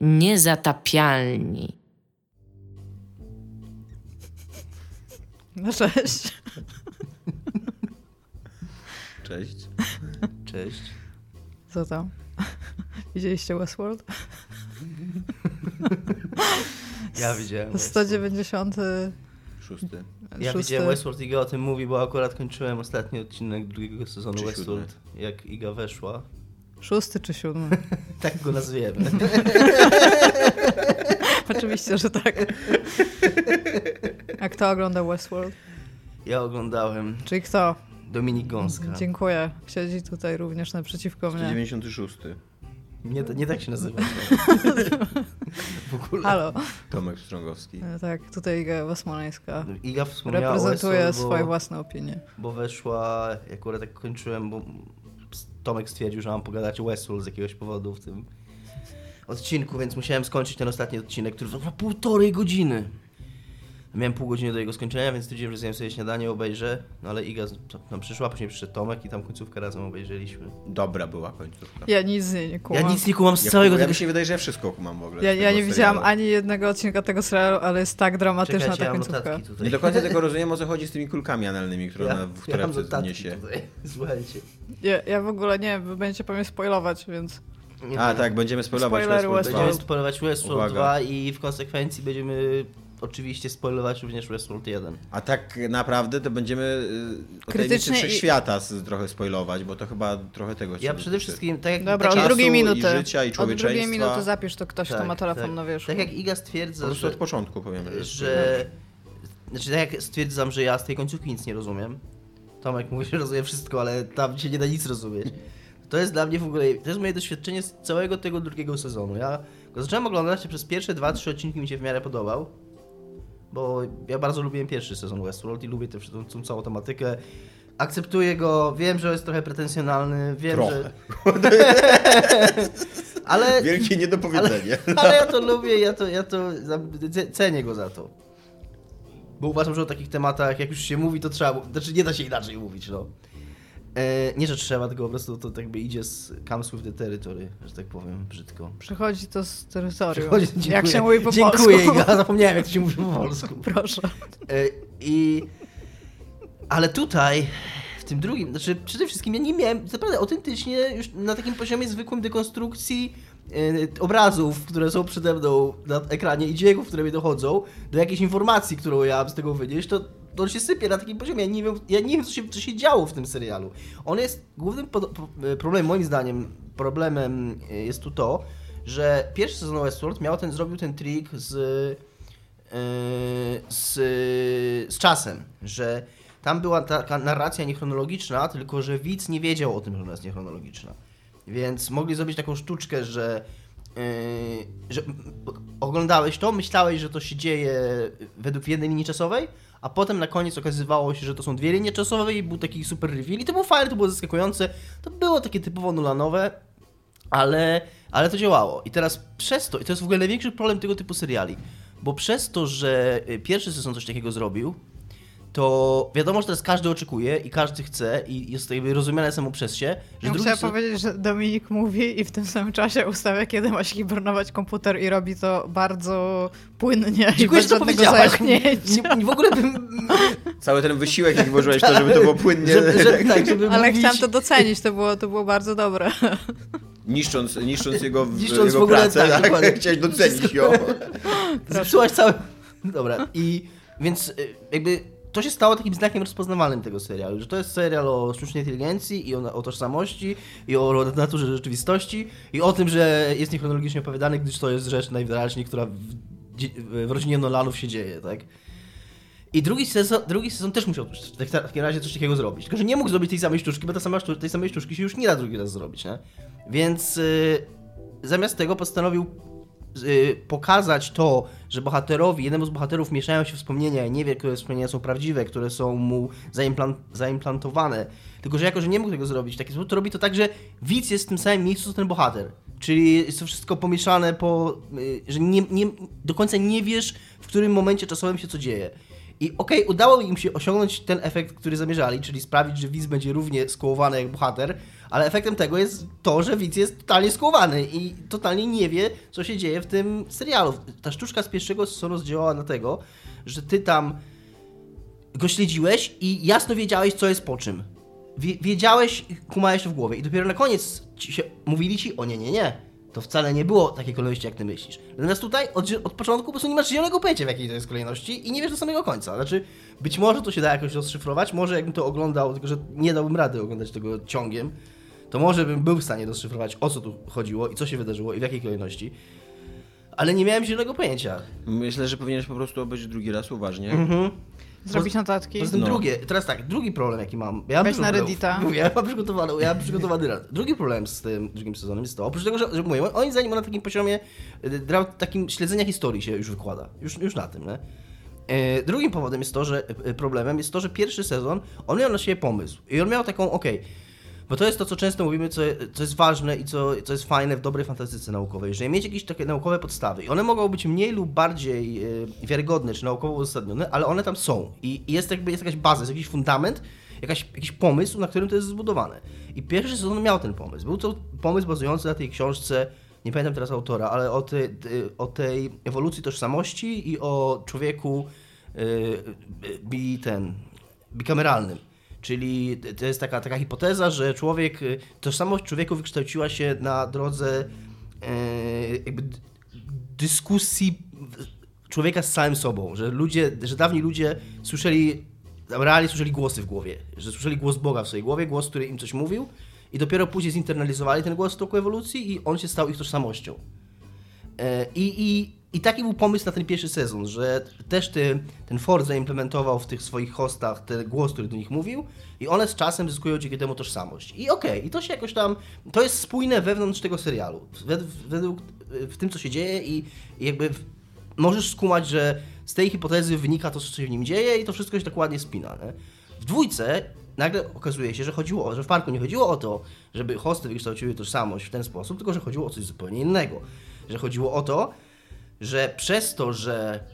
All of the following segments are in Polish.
Niezatapialni. No cześć. Cześć. Cześć. Co tam? Widzieliście Westworld? Ja widziałem. 190. Szósty. Ja szósty. widziałem Westworld, Iga o tym mówi, bo akurat kończyłem ostatni odcinek drugiego sezonu Czy Westworld. Jak Iga weszła. Szósty czy siódmy? Tak go nazwiemy. Oczywiście, że tak. A kto ogląda Westworld? Ja oglądałem Czyli kto? Dominik Gąska. Dziękuję. Siedzi tutaj również naprzeciwko mnie. 196. Nie, nie tak się nazywa. w ogóle. Halo. Tomek Strągowski. E, Tak, tutaj Iga Wasmoleńska. Iga wspomniała Reprezentuje swoje bo, własne opinie. bo weszła, jak akurat tak kończyłem, bo Tomek stwierdził, że mam pogadać o Westworld z jakiegoś powodu w tym odcinku, więc musiałem skończyć ten ostatni odcinek, który trwał półtorej godziny. Miałem pół godziny do jego skończenia, więc stwierdziłem, że zjem sobie śniadanie, obejrzę, no ale Iga tam przyszła, później przyszedł Tomek i tam końcówkę razem obejrzeliśmy. Dobra była końcówka. Ja nic z niej nie Ja kumam. nic nie kumam z Ja, całego ja tego... mi się wydaje, że ja wszystko mam w ogóle. Ja, ja nie widziałam ani jednego odcinka tego serialu, ale jest tak dramatyczna Czekajcie, ja ta końcówka. Nie do końca tego rozumiem, o co chodzi z tymi kulkami analnymi, które ona w mam torebce notatki niesie. tutaj. Słuchajcie. Ja, ja w ogóle nie wiem, wy będziecie pewnie spoilować, więc Nie A tak, będziemy spoilować Spoilery Westworld. Będziemy dwa. spoilować Westworld Uwaga. 2 i w konsekwencji będziemy oczywiście spoilować również Westworld 1. A tak naprawdę to będziemy o Krytycznie i- wszechświata z, trochę spoilować, bo to chyba trochę tego Ja przede dotyczy. wszystkim, tak jak, Dobra, od czasu drugiej i minuty. życia, i od drugiej minuty zapisz to ktoś, kto tak, ma telefon tak, na wierzchu. Tak jak Iga Po stwierdza, prostu że, od początku powiem, że... że znaczy tak jak stwierdzam, że ja z tej końcówki nic nie rozumiem. Tomek mówi, że rozumie wszystko, ale tam się nie da nic rozumieć. To jest dla mnie w ogóle, to jest moje doświadczenie z całego tego drugiego sezonu. Ja go zacząłem oglądać i przez pierwsze dwa, trzy odcinki mi się w miarę podobał. Bo ja bardzo lubiłem pierwszy sezon Westworld i lubię tę tą, całą tematykę. Akceptuję go, wiem, że jest trochę pretensjonalny, wiem, Trochę. że... ale, Wielkie niedopowiedzenie. ale ja to lubię, ja to, ja to cenię go za to. Bo uważam, że o takich tematach, jak już się mówi, to trzeba. Znaczy, nie da się inaczej mówić, no. E, nie, że trzeba, tylko po prostu to tak by idzie z comes with the territory, że tak powiem brzydko. Przychodzi to z terytorium. Jak dziękuję. się mówi po Dziękuję, polsku. Iga, zapomniałem jak to się mówi po polsku. Proszę. E, I... Ale tutaj, w tym drugim, znaczy przede wszystkim ja nie miałem, naprawdę autentycznie już na takim poziomie zwykłym dekonstrukcji e, obrazów, które są przede mną na ekranie i dźwięków, które mi dochodzą, do jakiejś informacji, którą ja mam z tego wynieść, to, to on się sypie na takim poziomie. Ja nie wiem, ja nie wiem co, się, co się działo w tym serialu. On jest głównym po- problemem, moim zdaniem, problemem e, jest tu to, że pierwszy sezon Westworld miał ten, zrobił ten trik z yy, z, z czasem, że tam była taka narracja niechronologiczna, tylko że widz nie wiedział o tym, że ona jest niechronologiczna. Więc mogli zrobić taką sztuczkę, że, yy, że oglądałeś to, myślałeś, że to się dzieje według jednej linii czasowej, a potem na koniec okazywało się, że to są dwie linie czasowe i był taki super reveal i to było fajne, to było zaskakujące, to było takie typowo nolanowe, ale, ale to działało. I teraz przez to, i to jest w ogóle największy problem tego typu seriali, bo przez to, że y, pierwszy sezon coś takiego zrobił, to wiadomo, że teraz każdy oczekuje i każdy chce i jest to jakby rozumiane samo przez się, że Ja drugi powiedzieć, że Dominik mówi i w tym samym czasie ustawia, kiedy ma się hibernować komputer i robi to bardzo płynnie i Dziękuję, bez że to żadnego. Nie, w ogóle bym... Cały ten wysiłek, jaki włożyłeś to, żeby to było płynnie, Że, że, tak, żeby Ale mówić, chciałam to docenić, to było, to było bardzo dobre. niszcząc, niszcząc jego, Niszcząc jego w ogóle, pracę, tak, tak, dokładnie. chciałeś docenić ją. Zepsułaś całe... Dobra, i więc y, jakby to się stało takim znakiem rozpoznawalnym tego serialu, że to jest serial o sztucznej inteligencji i o, o tożsamości i o naturze rzeczywistości i o tym, że jest niechronologicznie opowiadany, gdyż to jest rzecz najwyraźniej, która w, w rodzinie Nolanów się dzieje, tak? I drugi sezon, drugi sezon też musiał w tak- w takim razie coś takiego zrobić. Tylko, że nie mógł zrobić tej samej sztuczki, bo ta sama tej samej sztuczki się już nie da drugi raz zrobić, nie? Więc y, zamiast tego postanowił pokazać to, że bohaterowi, jednemu z bohaterów mieszają się wspomnienia i nie wie, które wspomnienia są prawdziwe, które są mu zaimplan- zaimplantowane. Tylko, że jako, że nie mógł tego zrobić taki sposób, to robi to tak, że widz jest w tym samym miejscu, co ten bohater. Czyli jest to wszystko pomieszane po... y, że nie, nie, do końca nie wiesz, w którym momencie czasowym się co dzieje. I okej, udało im się osiągnąć ten efekt, który zamierzali, czyli sprawić, że widz będzie równie skołowany jak bohater, ale efektem tego jest to, że widz jest totalnie skołowany i totalnie nie wie, co się dzieje w tym serialu. Ta sztuczka z pierwszego sezonu zdziałała na tego, że ty tam go śledziłeś i jasno wiedziałeś, co jest po czym. Wie, wiedziałeś, kumałeś to w głowie i dopiero na koniec ci się, mówili ci, o nie, nie, nie, to wcale nie było takiej kolejności, jak ty myślisz. Natomiast tutaj od, od początku po prostu nie masz zielonego pojęcia, w jakiej to jest kolejności i nie wiesz do samego końca. Znaczy, być może to się da jakoś rozszyfrować, może jakbym to oglądał, tylko że nie dałbym rady oglądać tego ciągiem, to może bym był w stanie rozszyfrować, o co tu chodziło i co się wydarzyło i w jakiej kolejności. Ale nie miałem zielonego pojęcia. Myślę, że powinieneś po prostu obejrzeć drugi raz uważnie. Mhm. Zrobić notatki. Poza tym No. drugie, teraz tak, drugi problem jaki mam. Ja mam Weź na. Reddita. Mówię, ja mam przygotowany, ja mam przygotowany rad. Drugi problem z tym drugim sezonem jest to, oprócz tego, że, że mówię, moim zdaniem on na takim poziomie y, takim śledzenia historii się już wykłada. Już, już na tym, nie? E, Drugim powodem jest to, że e, problemem jest to, że pierwszy sezon on miał na siebie pomysł. I on miał taką, okej, bo to jest to, co często mówimy, co, co jest ważne i co, co jest fajne w dobrej fantastyce naukowej, że mieć jakieś takie naukowe podstawy. I one mogą być mniej lub bardziej e, wiarygodne czy naukowo uzasadnione, ale one tam są. I, jest jakby jest jakaś baza, jest jakiś fundament, jakaś, jakiś pomysł, na którym to jest zbudowane. I pierwszy sezon miał ten pomysł. Był to pomysł bazujący na tej książce, nie pamiętam teraz autora, ale o, tej- o tej ewolucji tożsamości i o człowieku e, bi ten bikameralnym. Czyli to jest taka, taka hipoteza, że człowiek, y, tożsamość człowieku wykształciła się na drodze e, jakby dyskusji człowieka z samym sobą, że ludzie, że dawni ludzie słyszeli, realnie słyszeli głosy w głowie, że słyszeli głos Boga w swojej głowie, głos, który im coś mówił i dopiero później zinternalizowali ten głos w toku ewolucji i on się stał ich tożsamością. E, I, i, I taki był pomysł na ten pierwszy sezon, że też ty, ten Ford zaimplementował w tych swoich hostach ten głos, który do nich mówił i one z czasem zyskują dzięki temu tożsamość. I okej, i to się jakoś tam, to jest spójne wewnątrz tego serialu, według, w tym, co się dzieje i, jakby możesz skumać, że z tej hipotezy wynika to, co się w nim dzieje i to wszystko się dokładnie spina. Nie? W dwójce nagle okazuje się, że chodziło o, że w parku nie chodziło o to, żeby hosty wykształciły tożsamość w ten sposób, tylko że chodziło o coś zupełnie innego. Że chodziło o to, że przez to, że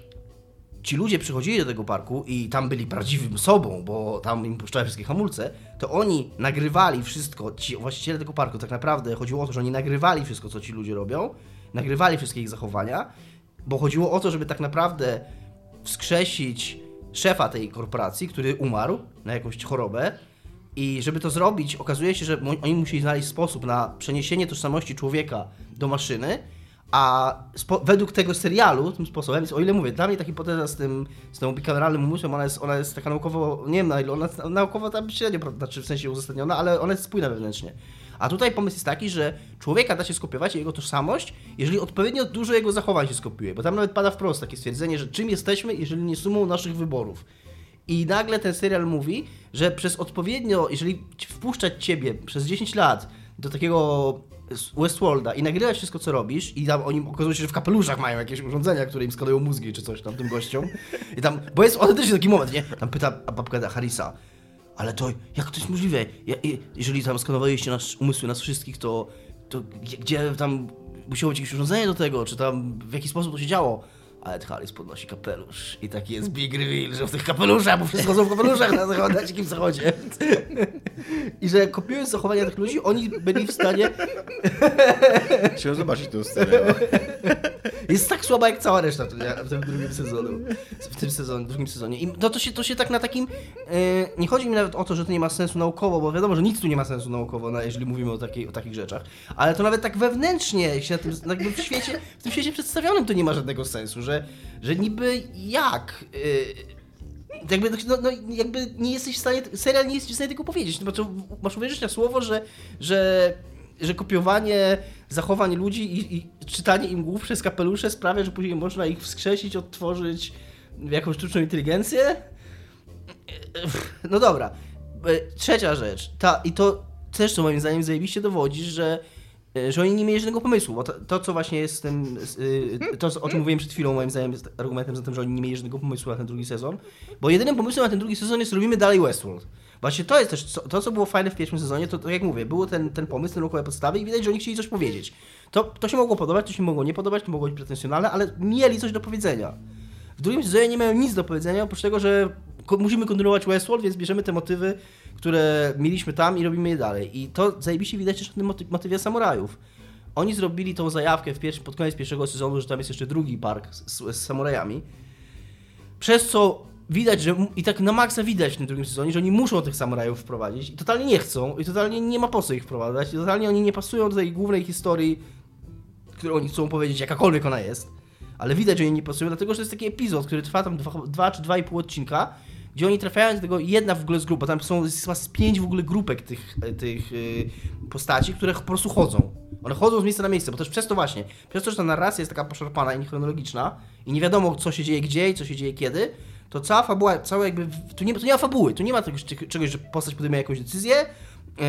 ci ludzie przychodzili do tego parku i tam byli prawdziwym sobą, bo tam im puszczały wszystkie hamulce, to oni nagrywali wszystko, ci właściciele tego parku, tak naprawdę chodziło o to, że oni nagrywali wszystko, co ci ludzie robią, nagrywali wszystkie ich zachowania, bo chodziło o to, żeby tak naprawdę wskrzesić szefa tej korporacji, który umarł na jakąś chorobę i żeby to zrobić, okazuje się, że oni musieli znaleźć sposób na przeniesienie tożsamości człowieka do maszyny, a według tego serialu, tym sposobem, o ile mówię, dla mnie ta hipoteza z tym, z tym bikameralnym umysłem, ona jest, ona jest taka naukowo, nie wiem na ile, ona naukowo tam średnio, znaczy w sensie uzasadniona, ale ona jest spójna wewnętrznie. A tutaj pomysł jest taki, że człowieka da się skopiować, jego tożsamość, jeżeli odpowiednio dużo jego zachowań się skopiuje, bo tam nawet pada wprost takie stwierdzenie, że czym jesteśmy, jeżeli nie sumą naszych wyborów. I nagle ten serial mówi, że przez odpowiednio, jeżeli wpuszczać ciebie przez 10 lat do takiego Westworlda i nagrywać wszystko, co robisz, i tam oni okazuje się, że w kapeluszach mają jakieś urządzenia, które im skanują mózgi czy coś tam tym gościom. I tam, bo jest autentycznie taki moment, nie? Tam pyta babka Harrisa, ale to jak to jest możliwe? Ja, jeżeli tam skanowaliście nasz umysły, nas wszystkich, to, to gdzie, gdzie tam musiało być jakieś urządzenie do tego, czy tam w jaki sposób to się działo? A Ed Harris podnosi kapelusz i taki jest big reveal, że w tych kapeluszach, bo wszystko są w kapeluszach na, zachod- na dzikim zachodzie. I że kopiując zachowania tych ludzi, oni byli w stanie... Chciałem zobaczyć tę scenę. Jest tak słaba jak cała reszta w tym, drugim sezonu. W tym sezonie, drugim sezonie. I no to się, to się tak na takim. e, nie chodzi mi nawet o to, że to nie ma sensu naukowo, bo wiadomo, że nic tu nie ma sensu naukowo, no, jeżeli mówimy o, takiej, o takich rzeczach. Ale to nawet tak wewnętrznie się na tym, jakby w świecie, w tym świecie przedstawionym to nie ma żadnego sensu, że, że niby jak. e, jakby, no, no, jakby nie jesteś w stanie, serial nie jesteś w stanie tego powiedzieć, no to masz uwierzyć na słowo, że, że, że kopiowanie zachowań ludzi i, i czytanie im głów przez kapelusze sprawia, że później można ich wskrzesić, odtworzyć w jakąś sztuczną inteligencję? No dobra. E, Trzecia rzecz, ta, i to też co moim zdaniem zajebiście dowodzi, że, że oni nie mieli żadnego pomysłu, bo to, to co właśnie jest tym, y, to o czym mówiłem przed chwilą moim zdaniem jest argumentem za tym, że oni nie mieli żadnego pomysłu na ten drugi sezon, bo jedynym pomysłem na ten drugi sezon jest robimy dalej Westworld. Właśnie to jest też, to co było fajne w pierwszym sezonie, to, to jak mówię, było ten, ten pomysł, te naukowe podstawy i widać, że oni chcieli coś powiedzieć. To, to się mogło podobać, to się mogło nie podobać, to mogło być pretensjonalne, ale mieli coś do powiedzenia. W drugim sezonie nie mają nic do powiedzenia, oprócz tego, że musimy kontynuować Westworld, więc bierzemy te motywy, które mieliśmy tam i robimy je dalej. I to zajebiście widać też na tym moty- motywie samurajów. Oni zrobili tą zajawkę w pierwszy, pod koniec pierwszego sezonu, że tam jest jeszcze drugi park z, z, samurajami. Przez co widać, że i tak na maksa widać w tym drugim sezonie, że oni muszą tych samurajów wprowadzić i totalnie nie chcą i totalnie nie ma po co ich wprowadzać i totalnie oni nie pasują do tej głównej historii, którą oni chcą powiedzieć, jakakolwiek ona jest. Ale widać, że oni nie pasują, dlatego że to jest taki epizod, który trwa tam dwa, dwa czy dwa i pół odcinka, gdzie oni trafiają do tego jedna w ogóle z grup, bo tam są chyba z pięć w ogóle grupek tych, tych yy, postaci, które po prostu chodzą. One chodzą z miejsca na miejsce, bo też przez to właśnie, przez to, że ta narracja jest taka poszarpana i niechronologiczna i nie wiadomo, co się dzieje gdzie i co się dzieje kiedy, to cała fabuła, całe jakby, tu nie, tu nie ma fabuły, tu nie ma czegoś, czegoś że postać podejmuje jakąś decyzję, yy,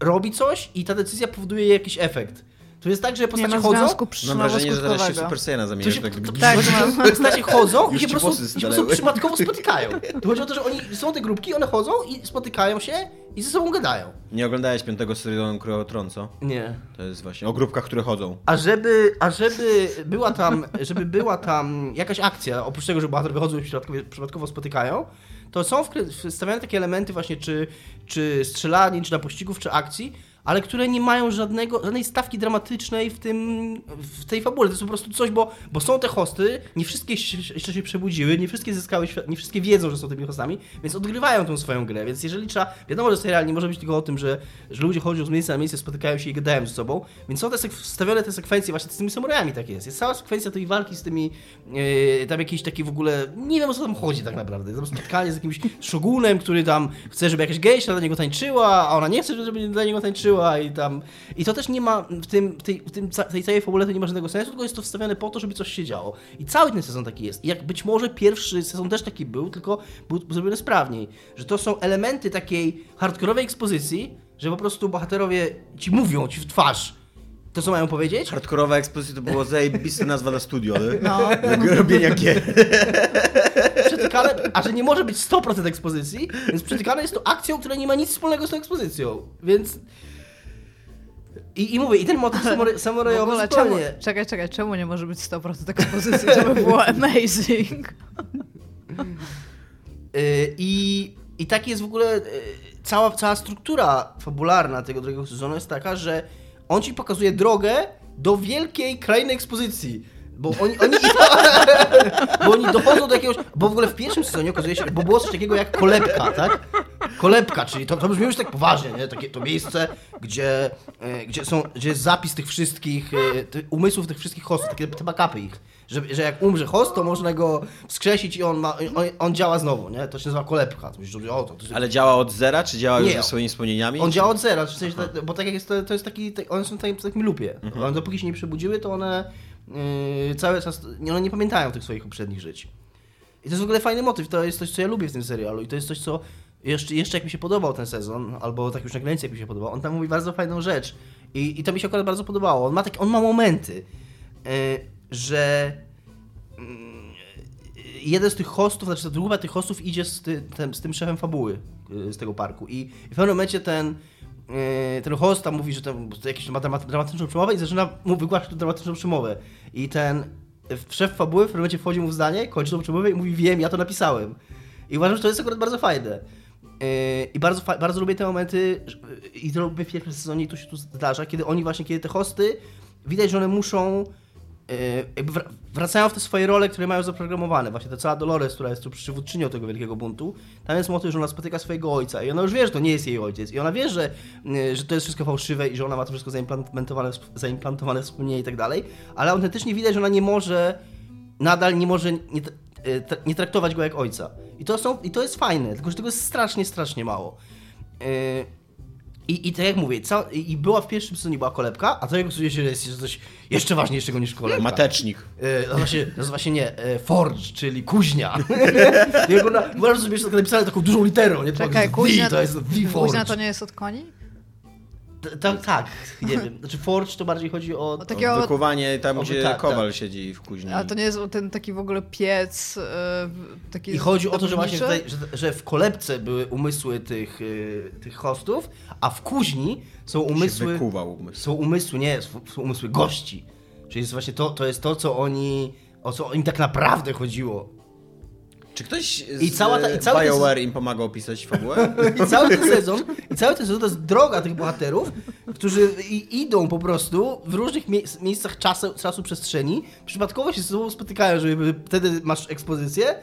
robi coś i ta decyzja powoduje jakiś efekt. To jest tak, że Nie postacie ma chodzą, Mam wrażenie, że zaraz się. Super Saiyana się, Tak, tak, postacie chodzą i się po prostu, przypadkowo spotykają. To chodzi o to, że oni są te grupki, one chodzą i spotykają się i ze sobą gadają. Nie oglądałeś piątego sezonu Króla o Tron, co? Nie. To jest właśnie o grupkach, które chodzą. A żeby, a żeby była tam, żeby była tam jakaś akcja, oprócz tego, że bohaterowie chodzą i się przypadkowo, przypadkowo spotykają, to są wstawiane takie elementy właśnie, czy, czy strzelanin, czy na pościgów, czy akcji, ale które nie mają żadnego, żadnej stawki dramatycznej w tym, w tej fabule. To jest po prostu coś, bo, bo są te hosty, nie wszystkie jeszcze się przebudziły, nie wszystkie zyskały, świat, nie wszystkie wiedzą, że są tymi hostami, więc odgrywają tą swoją grę, więc jeżeli trzeba, wiadomo, że serial nie może być tylko o tym, że, że ludzie chodzą z miejsca na miejsce, spotykają się i gadają ze sobą, więc są te wstawione te sekwencje właśnie z tymi samurajami tak jest. Jest cała sekwencja tej walki z tymi, yy, tam jakiś taki w ogóle, nie wiem o co tam chodzi tak naprawdę, tam spotkanie z jakimś szogunem, który tam chce, żeby jakaś gejsza dla niego tańczyła, a ona nie chce, żeby dla niego tańczyła i tam, i to też nie ma, w tym, w tej, w tym, tej całej fabule to nie ma żadnego sensu, tylko jest to wstawiane po to, żeby coś się działo. I cały ten sezon taki jest. I jak być może pierwszy sezon też taki był, tylko był zrobiony sprawniej, że to są elementy takiej hardkorowej ekspozycji, że po prostu bohaterowie ci mówią ci w twarz to, co mają powiedzieć, Hardkorowa ekspozycja to było zajebista nazwa na studio, nie? No. Do robienia gier. przetykane, a że nie może być 100% ekspozycji, więc przetykane jest to akcją, która nie ma nic wspólnego z tą ekspozycją, więc... I, i mówię, i ten motyw W samurajowy ogóle, czemu, zupełnie... czekaj, czekaj, czemu nie może być 100% ekspozycji? To by było amazing. Y, I, I tak jest w ogóle y, cała, cała struktura fabularna tego drugiego sezonu jest taka, że on ci pokazuje drogę do wielkiej krainy ekspozycji. Bo oni, oni, bo oni dochodzą do jakiegoś. Bo w ogóle w pierwszym sezonie okazuje się, bo było coś takiego jak kolebka, tak? Kolebka, czyli to, to brzmi już tak poważnie, nie? Takie to miejsce, gdzie, e, gdzie, są, gdzie jest zapis tych wszystkich e, umysłów tych wszystkich hostów, takie te backupy ich. Że, że jak umrze host, to można go wskrzesić i on, ma, on, on działa znowu, nie? To się nazywa kolebka. To myślisz, o, to, to jest Ale działa od zera, czy działa już Nie. ze swoimi wspomnieniami? on działa od zera, w sensie, bo tak jak jest, to, to jest taki, tak- one są w takim, takim lupie. One dopóki się nie przebudziły, to one yy, cały czas, one nie pamiętają tych swoich poprzednich żyć. I to jest w ogóle fajny motyw, to jest coś, co ja lubię w tym serialu i to jest coś, co jeszcze, jeszcze jak mi się podobał ten sezon, albo tak już na granicy jak mi się podobał, on tam mówi bardzo fajną rzecz i, i to mi się akurat bardzo podobało. On ma, tak, on ma momenty, yy, że mm, jeden z tych hostów, znaczy ta grupa tych hostów idzie z, ty, tym, z tym szefem fabuły y, z tego parku i w pewnym momencie ten ten host tam mówi, że to jakieś ma dramat- dramatyczną przemowę i zaczyna mu wygłaszać tę dramatyczną przemowę i ten szef fabuły w pewnym momencie wchodzi mu w zdanie, kończy tą przemowę i mówi wiem, ja to napisałem. I uważam, że to jest akurat bardzo fajne. Yy, I bardzo, bardzo lubię te momenty, że- i to lubię w pierwszym sezonie i to się tu zdarza, kiedy oni właśnie, kiedy te hosty, widać, że one muszą, yy, wracają w te swoje role, które mają zaprogramowane. Właśnie ta cała Dolores, która jest tu przywódczynią tego wielkiego buntu, tam jest motyw, że ona spotyka swojego ojca i ona już wie, że to nie jest jej ojciec. I ona wie, że, yy, że to jest wszystko fałszywe i że ona ma to wszystko zaimplantowane, zaimplantowane wspomnienie i tak dalej, ale autentycznie widać, że ona nie może, nadal nie może nie, yy, nie traktować go jak ojca. I to, są, I to jest fajne, tylko że tego jest strasznie, strasznie mało. Yy, i, I tak jak mówię, ca- i była w pierwszym sezonie była kolebka, a to jak okazuje się, że jest coś jeszcze ważniejszego niż kolebka. Matecznik. E, nazywa, się, nazywa się nie, e, Forge, czyli kuźnia. Wyobraź sobie, że napisane taką dużą literą, nie? To Czekaj, jest kuźnia, V, to jest V Forge. kuźnia to nie jest od koni? Tak, tak, nie wiem. Znaczy Forge to bardziej chodzi o... O takiego, Wykuwanie tam, O, gdzie tak, kowal tak. siedzi w kuźni. a to nie jest ten taki w ogóle piec, e, taki I chodzi o to, że właśnie tutaj, że, że w kolebce były umysły tych, y, tych hostów, a w kuźni są umysły... wykuwał umysł. są umysły, nie, są umysły gości. Czyli jest właśnie to, to jest to, co oni, o co im tak naprawdę chodziło. Czy ktoś z I cała ta- i cały ten- BioWare im pomagał pisać fabułę? I cały ten sezon, i cały ten sezon to jest droga tych bohaterów, którzy i, idą po prostu w różnych mie miejscach czasu, czasu, przestrzeni, przypadkowo się ze sobą spotykają, żeby wtedy masz ekspozycję,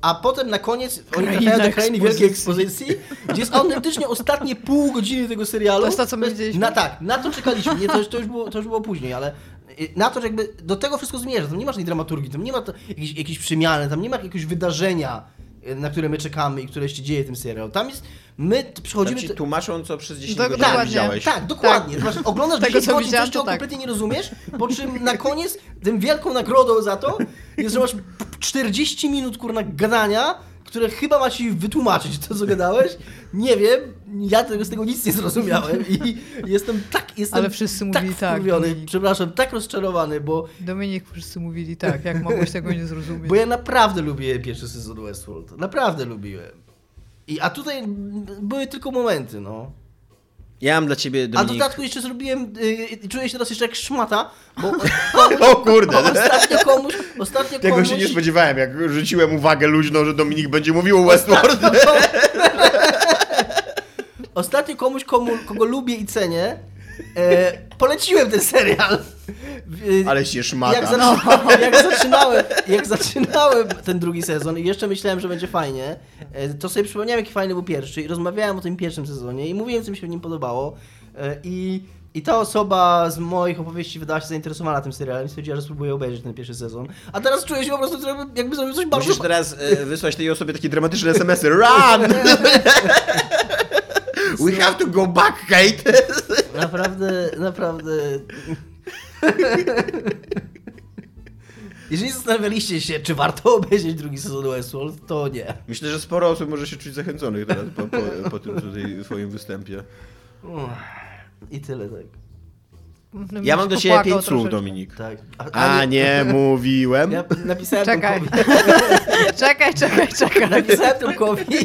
a potem na koniec oni trafiają do krainy wielkiej ekspozycji. gdzie jest autentycznie ostatnie pół godziny tego serialu. To jest to, co my widzieliśmy? Na, tak, na to czekaliśmy. Nie, to, już- to, już było, to już było później, ale na to, że jakby do tego wszystko zmierza. Tam nie ma żadnej dramaturgii, tam nie ma to, jakiejś, jakiejś przemiany, tam nie ma jakiegoś wydarzenia, y, na które my czekamy i które się dzieje w tym serialu. Tam jest, my t- Tam przychodzimy... ci tłumaczą, co przez 10 Do- godzin dokładnie. widziałeś. tak, dokładnie. Znaczy, oglądasz Tego, 10 co godzin, coś, czego tak. kompletnie nie rozumiesz, po czym na koniec tym wielką nagrodą za to jest, że masz p- 40 minut kurna gadania, które chyba ma ci wytłumaczyć to, co gadałeś. Nie wiem, ja tego, z tego nic nie zrozumiałem i jestem tak, jestem Ale wszyscy mówili tak, wkurwiony, Dominik. przepraszam, tak rozczarowany, bo, Dominik, wszyscy mówili tak, jak mogłeś tego nie zrozumieć. bo ja naprawdę lubię pierwszy sezon Westworld. Naprawdę lubiłem. I, a tutaj były tylko momenty, no. Ja mam dla ciebie, A w Dominik... dodatku jeszcze zrobiłem, y, czuję się teraz jeszcze jak szmata, bo O kurde! ostatnio komuś, ostatnio Tego komuś... się nie spodziewałem, jak rzuciłem uwagę luźno, że Dominik będzie mówił o Westworld. Ostatnio, ostatnio komuś, komu, kogo lubię i cenię, e, poleciłem ten serial. E, Ale się szmata. jak, zaczynałem, jak, zaczynałem, jak zaczynałem ten drugi sezon i jeszcze myślałem, że będzie fajnie, e, to sobie przypomniałem, jaki fajny był pierwszy i rozmawiałem o tym pierwszym sezonie i mówiłem, co mi się w nim podobało. E, I, I ta osoba z moich opowieści wydała się zainteresowana tym serialem i stwierdziła, że spróbuje obejrzeć ten pierwszy sezon. A teraz czuję się po prostu, jakby zrobił coś bardzo... Musisz teraz e, wysłać tej osobie takie dramatyczne SMS-y. Run! We have to go back, Kate! Naprawdę, naprawdę. Jeżeli zastanawialiście się, czy warto obejrzeć drugi sezon Westworld, to nie. Myślę, że sporo osób może się czuć zachęconych teraz po, po, po tym tutaj twoim występie. I tyle, tak. Ja mam do ciebie popłakał pięć słów. Dominik. tak. A nie mówiłem. Ja napisałem Czekaj. Czekaj, czekaj, czekaj. Napisałem Tomkowi.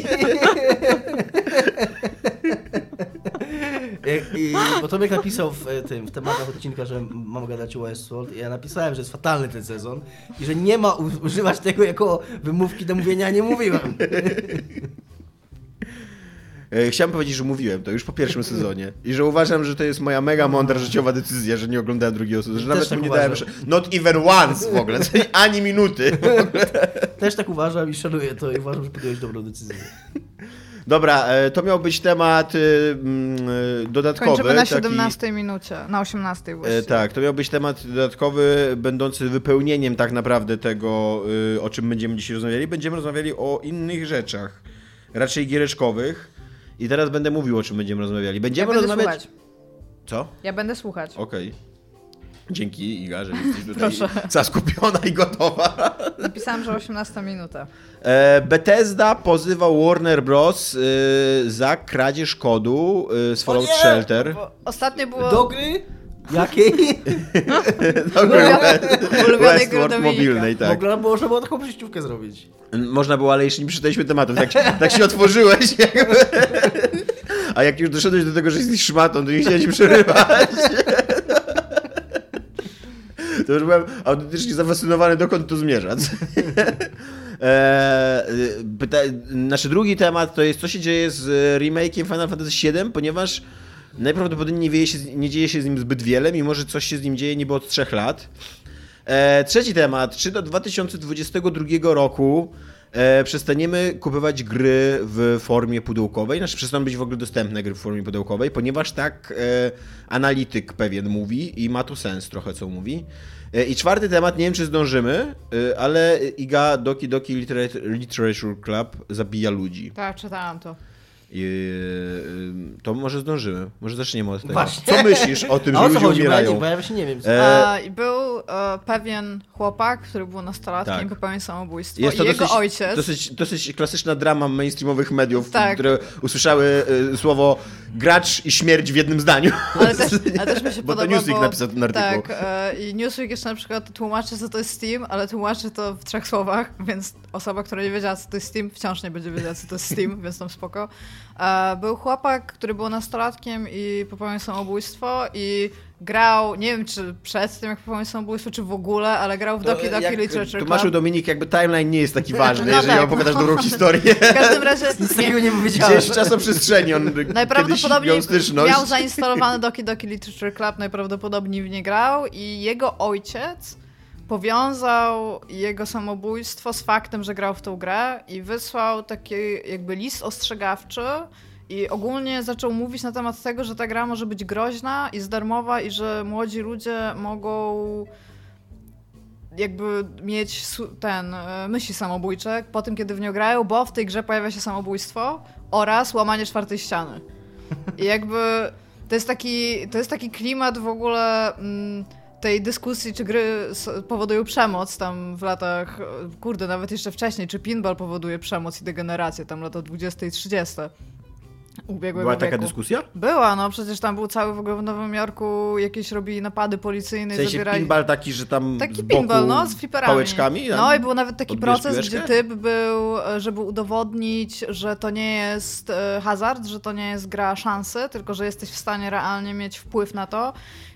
I, i, bo Tomek napisał w e, tym, w tematach odcinka, że mam gadać o Westworld i ja napisałem, że jest fatalny ten sezon i że nie ma u- używać tego jako wymówki do mówienia, nie mówiłem. E, Chciałem powiedzieć, że mówiłem to już po pierwszym sezonie i że uważam, że to jest moja mega mądra życiowa decyzja, że nie oglądałem drugiego sezonu, że nawet tak nie dałem uważam. sz- not even once w ogóle, ani minuty. Też tak uważam i szanuję to i uważam, że podjąłeś dobrą decyzję. Dobra, e, to miał być temat y, mm, y, dodatkowy. Kończymy na taki- 17 minucie, na 18 właściwie. E, tak, to miał być temat dodatkowy, będący wypełnieniem tak naprawdę tego, y, o czym będziemy dzisiaj rozmawiali. Będziemy rozmawiali o innych rzeczach, raczej giereczkowych. I teraz będę mówił, o czym będziemy rozmawiali. Ja Będziemy będę rozmawiać... słuchać. Co? Ja będę słuchać. Okej. Dzięki, Iga, że jesteś tutaj Proszę. zaskupiona i gotowa. Napisałam, że 18 minuta. E, Bethesda pozywa Warner Bros. y, za kradzież kodu y, z Fallout nie! Shelter. Bo ostatnio było... Do gry? Jakiej? Ulubionej gry mobilnej, tak. Mogła, można było taką przejściówkę zrobić. Można było, ale jeszcze nie przeczytaliśmy tematu. Tak, się- tak się otworzyłeś. Jakby. A jak już doszedłeś do tego, że jesteś szmatą, to nie chciałem ci przerywać. To już byłem autentycznie zafascynowany, dokąd to zmierza. Eee, nasz drugi temat to jest, co się dzieje z remake'iem Final Fantasy VII, ponieważ najprawdopodobniej nie, się, nie dzieje się z nim zbyt wiele, mimo że coś się z nim dzieje niby od trzech lat. E, trzeci temat. Czy do 2022 roku e, przestaniemy kupować gry w formie pudełkowej? Znaczy przestaną być w ogóle dostępne gry w formie pudełkowej, ponieważ tak e, analityk pewien mówi i ma tu sens trochę, co mówi. E, I czwarty temat, nie wiem czy zdążymy, e, ale Iga Doki Doki Literat- Literature Club zabija ludzi. Tak, czytałam to. I, e, to może zdążymy. Może zaczniemy od tego. Właśnie. Co myślisz o tym, że o ludzie chodzi? Umierają? nie, bo ja właśnie nie wiem. E, E, i był e, pewien chłopak, który był nastolatkiem, Tak. popełnił samobójstwo. Jest to I jego dosyć, ojciec. dosyć, dosyć klasyczna drama mainstreamowych mediów, Tak. które usłyszały y, słowo gracz i śmierć w jednym zdaniu. Ale też, ale też mi się Bo to podoba, Newsweek bo, napisał ten artykuł. Tak, e, i Newsweek jeszcze na przykład tłumaczy, co to jest Steam, ale tłumaczy to w trzech słowach, więc osoba, która nie wiedziała, co to jest Steam, wciąż nie będzie wiedziała, co to jest Steam, więc tam spoko. E, Był chłopak, który był nastolatkiem i popełnił samobójstwo i grał, nie wiem czy przed tym jak popełnił samobójstwo, czy w ogóle, ale grał w Doki Doki Literature Tłumaczył Club. Dominik, jakby timeline nie jest taki ważny, No jeżeli tak, opowiadasz no. dobrą historię. W każdym razie Nic takiego nie powiedziałem. Gdzieś w czasoprzestrzeni on Najprawdopodobniej miał zainstalowany Doki Doki Literature Club, najprawdopodobniej w nie grał i jego ojciec powiązał jego samobójstwo z faktem, że grał w tą grę i wysłał taki jakby list ostrzegawczy i ogólnie zaczął mówić na temat tego, że ta gra może być groźna i zdarmowa i że młodzi ludzie mogą jakby mieć ten e, myśli samobójcze po tym, kiedy w nią grają, bo w tej grze pojawia się samobójstwo oraz łamanie czwartej ściany. I jakby to jest taki, to jest taki klimat w ogóle mm, tej dyskusji, czy gry powodują przemoc tam w latach, kurde, nawet jeszcze wcześniej, czy pinball powoduje przemoc i degenerację, tam lata 20 i 30 ubiegłego Była taka wieku. dyskusja? Była, no przecież tam był cały w ogóle w Nowym Jorku, jakieś robili napady policyjne W sensie zabierali... pinball taki, że tam Taki z boku pinball, no, z fliperami. pałeczkami? No i był nawet taki proces, piłeczkę? gdzie typ był, żeby udowodnić, że to nie jest e, hazard, że to nie jest gra szansy, tylko że jesteś w stanie realnie mieć wpływ na to.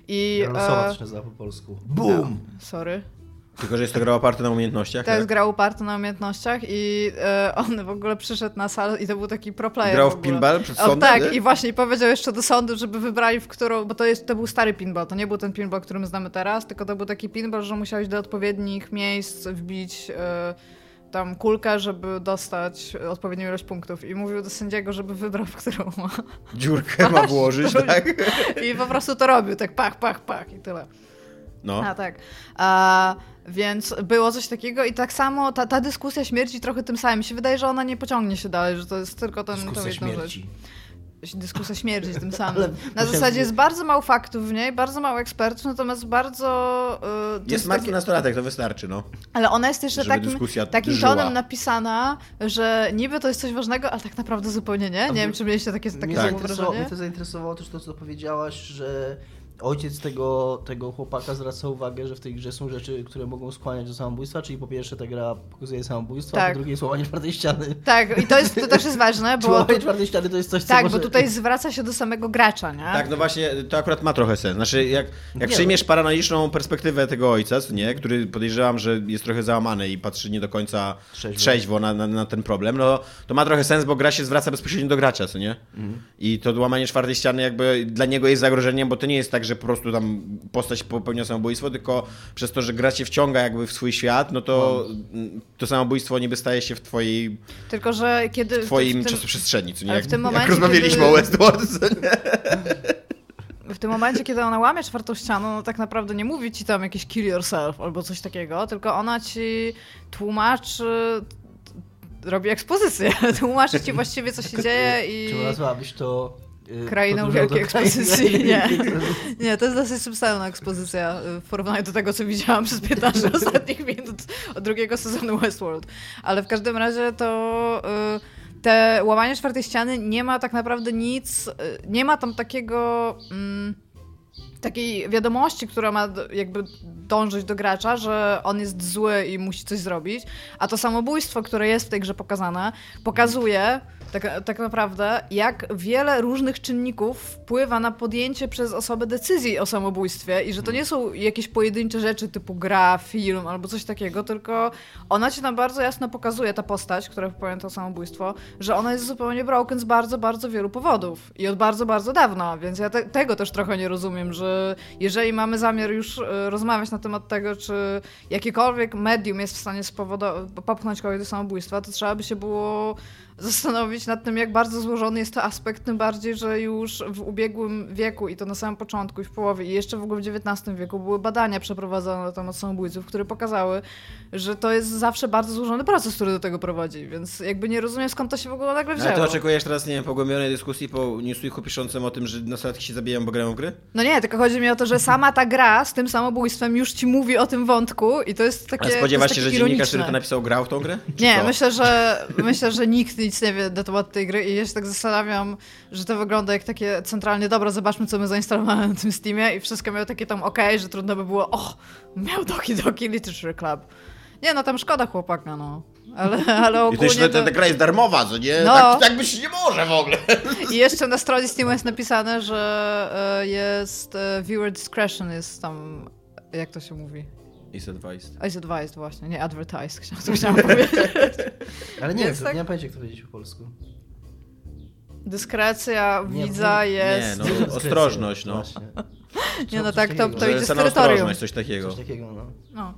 I. Losowa E, się po polsku. Boom! sorry. Tylko, że jest to gra oparta na umiejętnościach. To jest tak? gra oparta na umiejętnościach i e, on w ogóle przyszedł na salę i to był taki pro player. Grał w w pinball przed O, sądem? tak, nie? i właśnie powiedział jeszcze do sądu, żeby wybrali w którą, bo to, jest, to był stary pinball, to nie był ten pinball, który my znamy teraz, tylko to był taki pinball, że musiałeś do odpowiednich miejsc wbić e, tam kulkę, żeby dostać odpowiednią ilość punktów. I mówił do sędziego, żeby wybrał, w którą ma. Dziurkę ma włożyć, to- tak? I po prostu to robił, tak pach, pach, pach i tyle. No. A tak. A, więc było coś takiego i tak samo ta, ta dyskusja śmierci trochę tym samym. Mi się wydaje, że ona nie pociągnie się dalej, że to jest tylko ten, tą Dyskusja jedną rzecz. śmierci. Dyskusja śmierci tym samym. Ale Na zasadzie jest bardzo mało faktów w niej, bardzo mało ekspertów, natomiast bardzo... y, to Jest martwy takie- nastolatek, to wystarczy, no. Ale ona jest jeszcze żeby takim, takim żyła. tonem napisana, że niby to jest coś ważnego, ale tak naprawdę zupełnie nie. Nie wiem, czy mieliście takie, takie Mnie, Tak. wrażenie. mnie to zainteresowało też to, co powiedziałaś, że ojciec tego, tego chłopaka zwraca uwagę, że w tej grze są rzeczy, które mogą skłaniać do samobójstwa, czyli po pierwsze ta gra pokazuje samobójstwo, a Tak. po drugie jest łamanie czwartej ściany. Tak, i to, jest, to też jest ważne, Bo łamanie czwartej ściany to jest coś, co Tak, może... bo tutaj zwraca się do samego gracza, nie? Tak, no właśnie, to akurat ma trochę sens. Znaczy, jak, jak Nie, przyjmiesz paranoiczną perspektywę tego ojca, nie, który podejrzewam, że jest trochę załamany i patrzy nie do końca Trzeźwo. trzeźwo, na, na, na ten problem, no to ma trochę sens, bo gra się zwraca bezpośrednio do gracza, co nie? I to łamanie czwartej ściany jakby dla niego jest zagrożeniem, bo to nie jest tak, że po prostu tam postać popełnia samobójstwo, tylko przez to, że gra cię wciąga jakby w swój świat, no to mm, to samobójstwo niby staje się w twojej, Tylko, że kiedy... w twoim w tym, czasoprzestrzeni, co nie? Jak, w tym jak momencie, rozmawialiśmy kiedy- o Westworld, w tym momencie, kiedy ona łamie czwartą ścianę, no tak naprawdę nie mówi ci tam jakieś kill yourself albo coś takiego, tylko ona ci tłumaczy, robi ekspozycję, tłumaczy ci właściwie, co się dzieje i... Czy nazwałabyś to... y, Krainą wielkiej ekspozycji, nie. Nie, to jest dosyć subtelna ekspozycja y, w porównaniu do tego, co widziałam przez 15 ostatnich minut od drugiego sezonu Westworld. Ale w każdym razie to y, te łamanie czwartej ściany nie ma tak naprawdę nic, nie ma tam takiego... Mm, takiej wiadomości, która ma jakby dążyć do gracza, że on jest zły i musi coś zrobić, a to samobójstwo, które jest w tej grze pokazane, pokazuje tak, tak naprawdę, jak wiele różnych czynników wpływa na podjęcie przez osobę decyzji o samobójstwie i że to nie są jakieś pojedyncze rzeczy typu gra, film albo coś takiego, tylko ona ci tam bardzo jasno pokazuje, ta postać, która popełnia to samobójstwo, że ona jest zupełnie broken z bardzo, bardzo wielu powodów i od bardzo, bardzo dawna, więc ja te, tego też trochę nie rozumiem, że jeżeli mamy zamiar już e, rozmawiać na temat tego, czy jakiekolwiek medium jest w stanie spowodować, popchnąć kogoś do samobójstwa, to trzeba by się było zastanowić nad tym, jak bardzo złożony jest to aspekt, tym bardziej, że już w ubiegłym wieku i to na samym początku i w połowie i jeszcze w ogóle w XIX wieku były badania przeprowadzone na temat samobójców, które pokazały, że to jest zawsze bardzo złożony proces, który do tego prowadzi, więc jakby nie rozumiem skąd to się w ogóle nagle Ale wzięło. to oczekujesz teraz, nie wiem, pogłębionej dyskusji po newsweeku piszącym o tym, że nastolatki się zabijają, bo grają w gry? No nie, tylko chodzi mi o to, że sama ta gra z tym samobójstwem już ci mówi o tym wątku i to jest takie. A spodziewasz to się, że takie dziennikarz, ironiczne. który to napisał, grał w tą grę? Nie, myślę, że myślę, że nikt nic nie wie na temat tej gry i się tak zastanawiam, że to wygląda jak takie centralnie, dobra, zobaczmy co my zainstalowałem na tym Steamie i wszystko miało takie tam okej, że trudno by było, o, miał Doki Doki Literature Club. Nie, no tam szkoda chłopaka, no. Ale, ale I ogólnie jeszcze ta, to... ta gra jest darmowa, co nie? No. Tak, tak być nie może w ogóle. I jeszcze na stronie Steam jest napisane, że e, jest e, viewer discretion jest tam, jak to się mówi? Is advised. Is advised właśnie, nie advertised, chciałam, chciałam powiedzieć. Ale nie, Jest wiem, tak- nie mam pojęcia, jak to powiedzieć po polsku. Dyskrecja Nie, widza nie, jest... no. Dyskrecja, ostrożność, no. właśnie. Nie no tak, to, to Że idzie z scena terytorium. ostrożność, coś takiego. Coś takiego, no. No.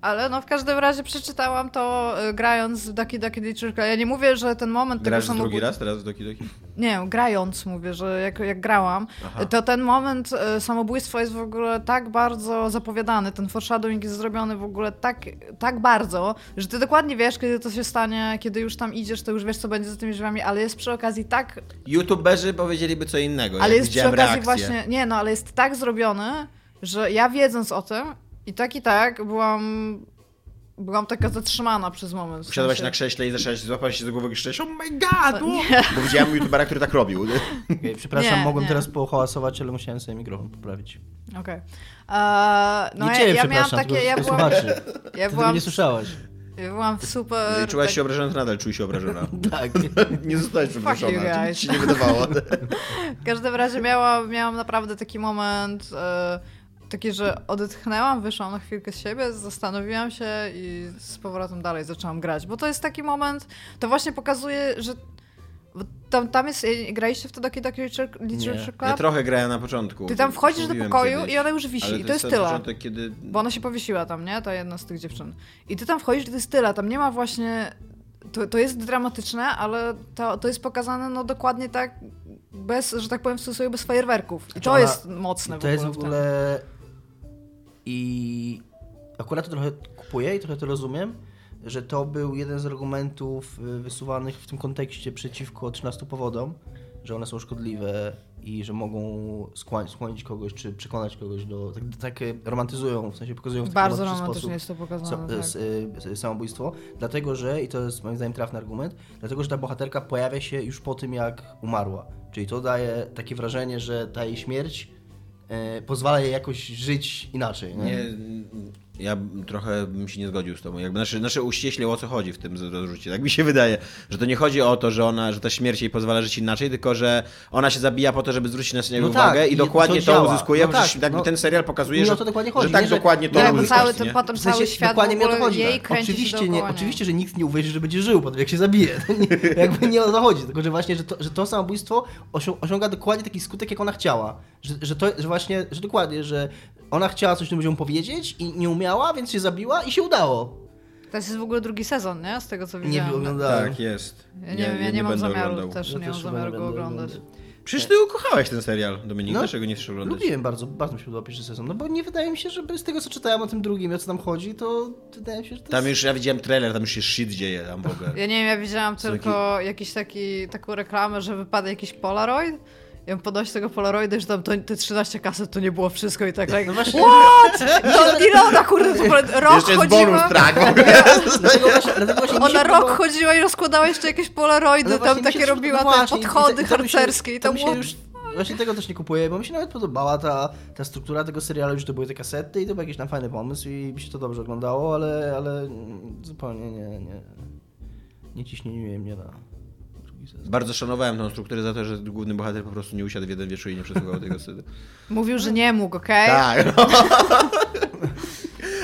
Ale no w każdym razie przeczytałam to y, grając w Ducky Literature Club. Ja nie mówię, że ten moment Grasz tego drugi raz teraz w Doki Doki? Nie, grając mówię, że jak, jak grałam, Aha. to ten moment y, samobójstwa jest w ogóle tak bardzo zapowiadany, ten foreshadowing jest zrobiony w ogóle tak, tak bardzo, że ty dokładnie wiesz, kiedy to się stanie, kiedy już tam idziesz, to już wiesz, co będzie za tymi drzwiami, ale jest przy okazji tak YouTuberzy powiedzieliby co innego. Ale jest przy okazji reakcję. właśnie, nie no, ale jest tak zrobiony, że ja wiedząc o tym i tak i tak byłam, byłam taka zatrzymana przez moment. w Usiadłaś sensie- na krześle i zaczęłaś złapać się za głowę i krzyczeć oh my god! o! Bo widziałem youtubera, który tak robił. Okej, przepraszam, Nie, mogłem nie. teraz pohałasować, ale musiałem sobie mikrofon poprawić. Okej. Eee, No nie ja, ciebie ja miałam takie, ja byłam, ja Ty tego byłam, nie słyszałaś. ja byłam w super... I czułaś tak- się obrażona, to nadal czuj się obrażona. Tak. Nie zostałaś you przeproszona, to guys. nic ci nie wydawało. W każdym razie miałam, miałam naprawdę taki moment, e, taki, że odetchnęłam, wyszłam na chwilkę z siebie, zastanowiłam się i z powrotem dalej zaczęłam grać. Bo to jest taki moment, to właśnie pokazuje, że bo tam, tam jest, e, graliście w to Ducky Ducky Literature Literature Ja Club? trochę grałem na początku. Ty tam wchodzisz do pokoju kiedyś. i ona już wisi. Ale I to jest ten tyle. początek, kiedy... Bo ona się powiesiła tam, nie? Ta jedna z tych dziewczyn. I ty tam wchodzisz to jest tyle. Tam nie ma właśnie... To, to jest dramatyczne, ale to, to jest pokazane no dokładnie tak, bez, że tak powiem w cudzysłowie, bez fajerwerków. I to ona- jest mocne w To jest w w ogóle... I akurat to trochę kupuję i trochę to rozumiem, że to był jeden z argumentów y, wysuwanych w tym kontekście przeciwko 13 powodom, że one są szkodliwe i że mogą skłonić, skłonić kogoś, czy przekonać kogoś do... Tak, tak romantyzują, w sensie pokazują w taki Bardzo romantyczny romantycznie sposób. jest to sa- pokazane. tak. samobójstwo, dlatego że, i to jest moim zdaniem trafny argument, dlatego że ta bohaterka pojawia się już po tym, jak umarła. Czyli to daje takie wrażenie, że ta jej śmierć pozwala jej jakoś żyć inaczej. Nie? Nie, ja trochę bym się nie zgodził z tobą. Jakby nasze, nasze uściśle o co chodzi w tym zarzucie. Tak mi się wydaje, że to nie chodzi o to, że ona, że ta śmierć jej pozwala żyć inaczej, tylko że ona się zabija po to, żeby zwrócić na siebie No uwagę tak, i dokładnie to to, uzyskuje, No tak, jakby no. ten serial pokazuje, że, dokładnie chodzi, że tak nie, że- dokładnie to uzyskać, cały ten, potem W sensie, cały świat dokładnie w mi o to ogóle chodzi. jej tak. kręci Oczywiście, się nie, oczywiście, że nikt nie uwierzy, że będzie żył po tym, jak się zabije. To nie, jakby nie o to chodzi. Tylko, że właśnie, że to, że to samobójstwo osią- osiąga dokładnie taki skutek, jak ona chciała. Że, że to, że właśnie, że dokładnie, że ona chciała coś tym ludziom powiedzieć i nie umiała, więc się zabiła i się udało. To jest w ogóle drugi sezon, nie? Z tego co Nie widziałam. oglądałem. Tak, jest. Ja nie, wiem, ja nie, mam będę zamiaru oglądał. też, Ja nie też mam zamiaru nie go oglądać. Przecież ty ukochałeś ten serial, Dominik, No, dlaczego nie chcesz oglądać? Lubiłem bardzo, bardzo mi się podobał pierwszy sezon. No bo nie wydaje mi się, że z tego, co czytałem o tym drugim, o co tam chodzi, to wydaje mi się, że to Tam jest... już, ja widziałem trailer, tam już się shit dzieje tam w ogóle. Ja nie wiem, ja widziałam tylko jakiś taki, taką reklamę, że wypada jakiś Polaroid. I on podnosi tego Polaroida, że tam to, te 13 kaset to nie było wszystko i tak, like, No właśnie, what? To ile ona kurde, to po- rok Jeszcze jest chodziła. bonus track w ogóle. dlatego właśnie, dlatego właśnie Ona rok podoba- chodziła i rozkładała jeszcze jakieś Polaroidy, Ale tam takie robiła no te właśnie, i- podchody i to- harcerskie i to było... już Właśnie tego też nie kupuję, bo mi się nawet podobała ta, ta struktura tego serialu, już to były te kasety i to był jakiś tam fajny pomysł i mi się to dobrze oglądało, ale, ale zupełnie nie, nie, nie ciśnienie mnie na. Bardzo szanowałem tą strukturę za to, że główny bohater po prostu nie usiadł w jeden wieczór i nie przesłuchał tego synu. Mówił, że nie mógł, okej? Tak. No.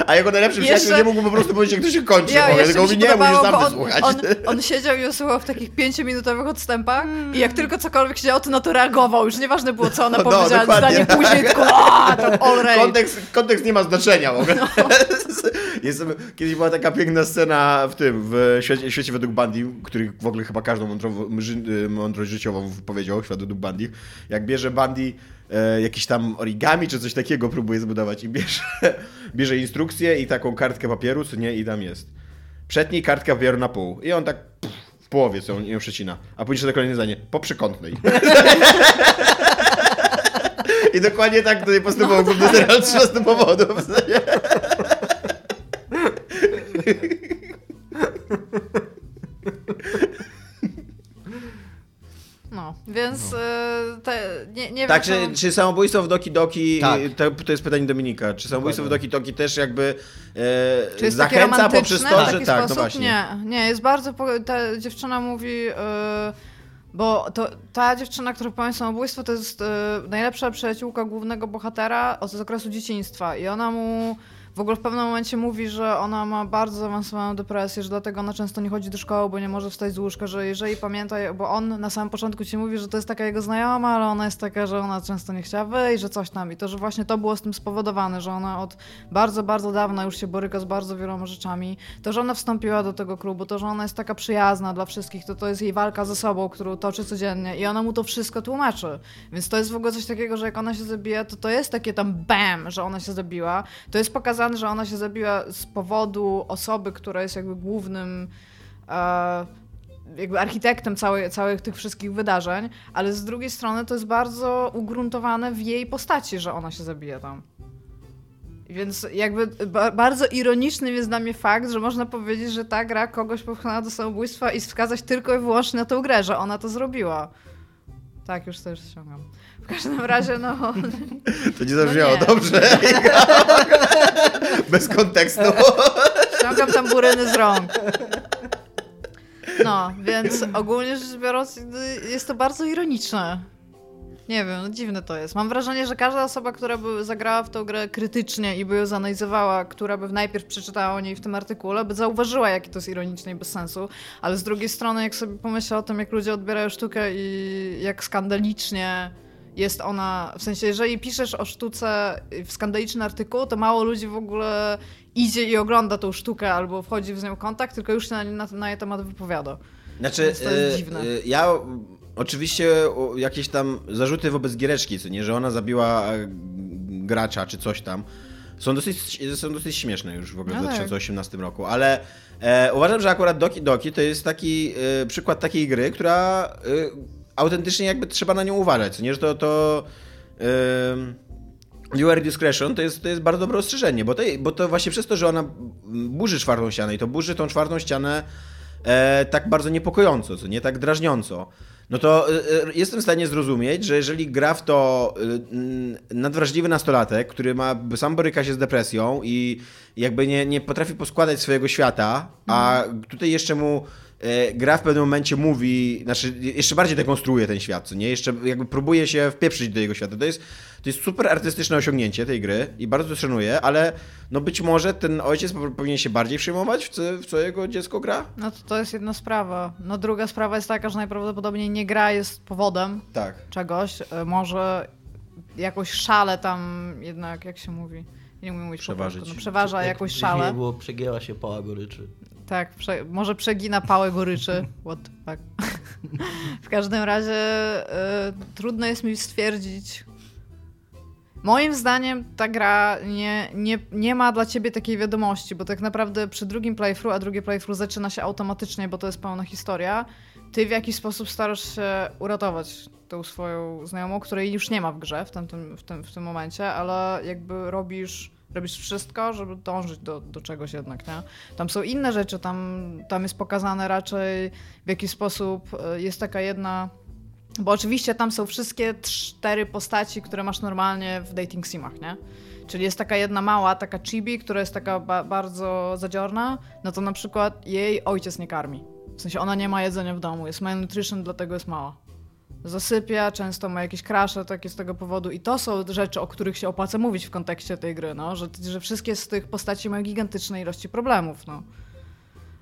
A jego najlepszy Jeszcze- przyjaciel nie mógł po prostu powiedzieć, jak to się kończy. Ja, Ja, tylko mówi, nie, musisz sam wysłuchać. on, on, on siedział i słuchał w takich pięciominutowych odstępach i jak tylko cokolwiek się działo, to na to reagował. Już nieważne było, co ona No, powiedziała, dokładnie. zdanie później, tylko aaa, tam all right. Kontekst, kontekst nie ma znaczenia w ogóle. No. Jest, kiedyś była taka piękna scena w tym, w świecie, świecie według Bundy, który w ogóle chyba każdą mądrość życiową powiedział, świat według Bundy. Jak bierze Bundy e, jakiś tam origami czy coś takiego próbuje zbudować i bierze, bierze instrukcję i taką kartkę papieru, co nie, i tam jest. Przetnij kartkę papieru na pół. I on tak pff, w połowie co ją przecina. A później to kolejne zdanie. Po przekątnej. I dokładnie tak tutaj postępował No główny serial 13 powodów. No, Więc No. e, te, nie, nie Tak, wiem. czy, czy samobójstwo w Doki Doki, Tak. to, to jest pytanie Dominika, czy samobójstwo w Doki Doki też jakby e, Czy jest takie zachęca poprzez to, taki że tak, sposób? no właśnie. Nie, nie, jest bardzo... Po... Ta dziewczyna mówi... Yy, bo to, ta dziewczyna, która popełnia samobójstwo, to jest yy, najlepsza przyjaciółka głównego bohatera od z okresu dzieciństwa. I ona mu w ogóle w pewnym momencie mówi, że ona ma bardzo zaawansowaną depresję, że dlatego ona często nie chodzi do szkoły, bo nie może wstać z łóżka, że jeżeli pamięta, bo on na samym początku ci mówi, że to jest taka jego znajoma, ale ona jest taka, że ona często nie chciała wyjść, że coś tam. I to, że właśnie to było z tym spowodowane, że ona od bardzo, bardzo dawna już się boryka z bardzo wieloma rzeczami. To, że ona wstąpiła do tego klubu, to, że ona jest taka przyjazna dla wszystkich, to to jest jej walka ze sobą, którą toczy codziennie i ona mu to wszystko tłumaczy. Więc to jest w ogóle coś takiego, że jak ona się zabija, to to jest takie tam bam, że ona się zabiła. To jest pokazane, że ona się zabiła z powodu osoby, która jest jakby głównym e, jakby architektem całej, całych tych wszystkich wydarzeń, ale z drugiej strony to jest bardzo ugruntowane w jej postaci, że ona się zabija tam. Więc jakby ba bardzo ironiczny jest dla mnie fakt, że można powiedzieć, że ta gra kogoś popchnęła do samobójstwa i wskazać tylko i wyłącznie na tę grę, że ona to zrobiła. Tak, już już ściągam. W każdym razie, no... To nie zabrzmiało nie. dobrze. Bez kontekstu. Ściągam tamburyny z rąk. No, więc ogólnie rzecz biorąc, jest to bardzo ironiczne. Nie wiem, no dziwne to jest. Mam wrażenie, że każda osoba, która by zagrała w tę grę krytycznie i by ją zanalizowała, która by najpierw przeczytała o niej w tym artykule, by zauważyła, jakie to jest ironiczne i bez sensu. Ale z drugiej strony, jak sobie pomyślę o tym, jak ludzie odbierają sztukę i jak skandalicznie jest ona, w sensie, jeżeli piszesz o sztuce w skandaliczny artykuł, to mało ludzi w ogóle idzie i ogląda tą sztukę albo wchodzi w nią kontakt, tylko już się na, na, na jej temat wypowiada. Znaczy, Więc to jest e, dziwne. e, ja oczywiście jakieś tam zarzuty wobec Giereczki, co nie, że ona zabiła e, gracza czy coś tam, są dosyć, są dosyć śmieszne już w ogóle No w tak. 2018 roku, ale e, uważam, że akurat Doki Doki to jest taki e, przykład takiej gry, która autentycznie jakby trzeba na nią uważać, nie, że to, to e, Viewer discretion to jest, to jest bardzo dobre ostrzeżenie, bo to, bo to właśnie przez to, że ona burzy czwartą ścianę i to burzy tą czwartą ścianę e, tak bardzo niepokojąco, co nie tak drażniąco. No to e, e, jestem w stanie zrozumieć, że jeżeli gra w to n- nadwrażliwy nastolatek, który ma sam boryka się z depresją i jakby nie, nie potrafi poskładać swojego świata, a tutaj jeszcze mu gra w pewnym momencie mówi, znaczy jeszcze bardziej dekonstruuje ten świat, co nie? Jeszcze jakby próbuje się wpieprzyć do jego świata. To jest, to jest super artystyczne osiągnięcie tej gry i bardzo to szanuję, ale no być może ten ojciec po- powinien się bardziej przejmować w co, w co jego dziecko gra? No to, to jest jedna sprawa. No druga sprawa jest taka, że najprawdopodobniej nie gra jest powodem Tak. czegoś. E, Może jakoś szale tam jednak, jak się mówi? Nie umiem mówić po Przeważyć. polsku. No, przeważa Jak jakąś szalę. było, przegięła się pała goryczy. Tak, prze, może przegina pałę goryczy. What the fuck. w każdym razie e, trudno jest mi stwierdzić. Moim zdaniem ta gra nie, nie, nie ma dla ciebie takiej wiadomości, bo tak naprawdę przy drugim playthrough, a drugie playthrough zaczyna się automatycznie, bo to jest pełna historia, ty w jakiś sposób starasz się uratować tą swoją znajomą, której już nie ma w grze w tym, tym, w tym, w tym momencie, ale jakby robisz, robisz wszystko, żeby dążyć do, do czegoś jednak, nie? Tam są inne rzeczy, tam, tam jest pokazane raczej w jaki sposób e, jest taka jedna... Bo oczywiście tam są wszystkie cztery postaci, które masz normalnie w dating simach, nie? Czyli jest taka jedna mała, taka chibi, która jest taka ba bardzo zadziorna, no to na przykład jej ojciec nie karmi. W sensie ona nie ma jedzenia w domu, jest malnutrition, dlatego jest mała. Zasypia, często ma jakieś krasze takie z tego powodu i to są rzeczy, o których się opłaca mówić w kontekście tej gry, no, że, że wszystkie z tych postaci mają gigantyczne ilości problemów, no.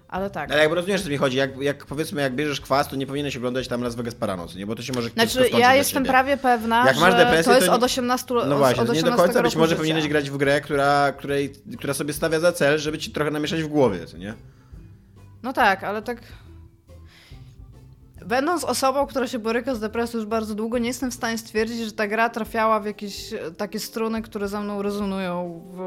Ale tak. Ale jakby rozumiesz, o co mi chodzi, jak, jak powiedzmy, jak bierzesz kwas, to nie powinieneś oglądać tam Las Vegas Paranoc, nie? Bo to się może Znaczy, ja jestem prawie pewna, Jak masz że depresję, to jest to nie- od 18 No właśnie, od nie do 18 końca, być może życia. powinieneś grać w grę, która, której, która sobie stawia za cel, żeby ci trochę namieszać w głowie, co nie? No tak, ale tak. Będąc osobą, która się boryka z depresją już bardzo długo, nie jestem w stanie stwierdzić, że ta gra trafiała w jakieś takie struny, które ze mną rezonują w,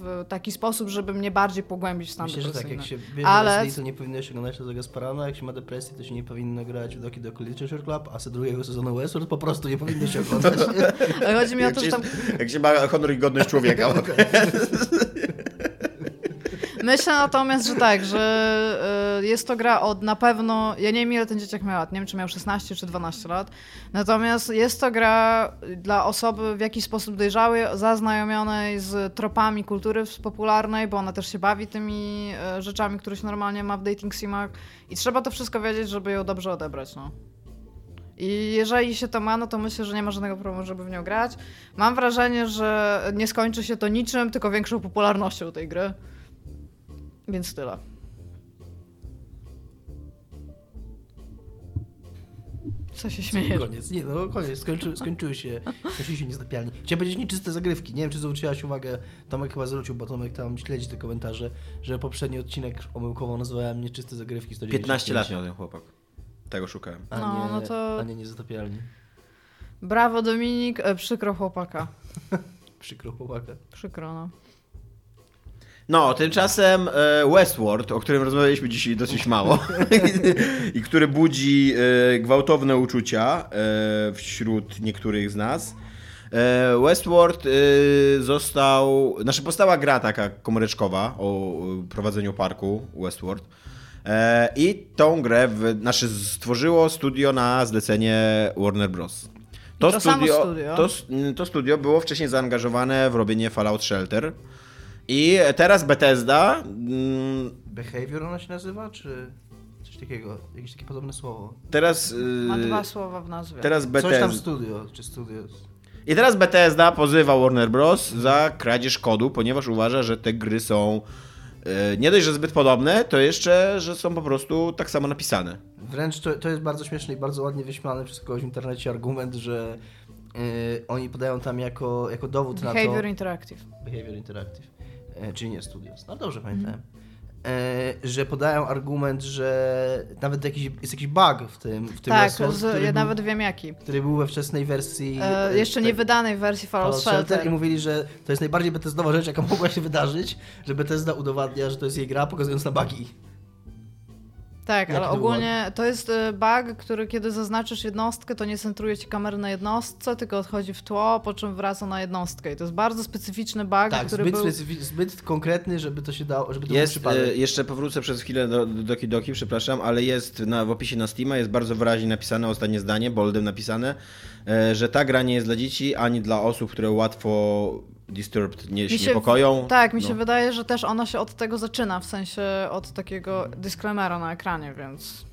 w taki sposób, żeby mnie bardziej pogłębić w stan Myślę, że tak, depresyjny. jak się bierze Ale- Ale... to nie powinno się oglądać tego Gasparana, jak się ma depresję, to się nie powinno grać w Doki Doki Literature Club, a z drugiego sezonu Westworld po prostu nie powinno się oglądać. Ale chodzi mi o Jak to, się, że tam... jak się ma honor i godność człowieka. Myślę natomiast, że tak, że y, jest to gra od na pewno, ja nie wiem ile ten dzieciak miał lat, nie wiem czy miał 16 czy 12 lat, natomiast jest to gra dla osoby w jakiś sposób dojrzałej, zaznajomionej z tropami kultury popularnej, bo ona też się bawi tymi y, rzeczami, które się normalnie ma w dating simach i trzeba to wszystko wiedzieć, żeby ją dobrze odebrać, no. I jeżeli się to ma, no to myślę, że nie ma żadnego problemu, żeby w nią grać. Mam wrażenie, że nie skończy się to niczym, tylko większą popularnością tej gry. Więc tyle. Co się śmiejesz? Koniec, nie, no koniec, skończy, skończyły się, skończyły się niezatapialni. Chciałem powiedzieć nieczyste zagrywki, nie wiem czy zwróciłaś uwagę, Tomek chyba zwrócił, bo Tomek tam śledzi te komentarze, że poprzedni odcinek omyłkowo nazwałem nieczyste zagrywki 195. 15 lat miał ten chłopak. Tego szukałem. A No, nie, no to- a nie niezatapialni. Brawo Dominik, e, przykro chłopaka. Przykro chłopaka. Przykro, no. No, tymczasem e, Westworld, o którym rozmawialiśmy dzisiaj dosyć mało i który budzi e, gwałtowne uczucia e, wśród niektórych z nas. Westworld został, znaczy powstała gra taka komóreczkowa o prowadzeniu parku Westworld. I tą grę w, znaczy stworzyło studio na zlecenie Warner Bros. To samo studio. To, s- to studio było wcześniej zaangażowane w robienie Fallout Shelter. I teraz Bethesda. mm, Behavior ona się nazywa, czy coś takiego? Jakieś takie podobne słowo. Teraz. Ma yy, dwa słowa w nazwie. Teraz Coś tam Bethesda. studio, czy studios. I teraz Bethesda pozywa Warner Bros. za kradzież kodu, ponieważ uważa, że te gry są. yy, Nie dość, że zbyt podobne, to jeszcze, że są po prostu tak samo napisane. Wręcz to, to jest bardzo śmieszny i bardzo ładnie wyśmiany przez kogoś w internecie argument, że yy, oni podają tam jako, jako dowód na to... Behavior Interactive. Behavior Interactive, nie Studios. No dobrze pamiętałem. E, że podają argument, że nawet jakiś, jest jakiś bug w tym, w tym Tak, Westworld, z, ja był, nawet wiem jaki. który był we wczesnej wersji. E, e, jeszcze tak- nie wydanej wersji Fallout Fallout Shelter Shelter. i mówili, że to jest najbardziej Bethesdowa rzecz, jaka mogła się wydarzyć, że Bethesda udowadnia, że to jest jej gra, pokazując na bugi. Tak, ale ogólnie to jest e, bug, który kiedy zaznaczysz jednostkę, to nie centruje ci kamery na jednostce, tylko odchodzi w tło, po czym wraca na jednostkę. I to jest bardzo specyficzny bug, Tak, który zbyt, był... specyfi- zbyt konkretny, żeby to się dało, żeby to Jest, był przypadek. jeszcze powrócę przez chwilę do do Doki Doki, przepraszam, ale jest na, w opisie na Steama jest bardzo wyraźnie napisane, ostatnie zdanie, boldem napisane, e, że ta gra nie jest dla dzieci, ani dla osób, które łatwo disturbed nie, się, niepokoją. Tak, mi się No. wydaje, że też ona się od tego zaczyna, w sensie od takiego disclaimera na ekranie, więc...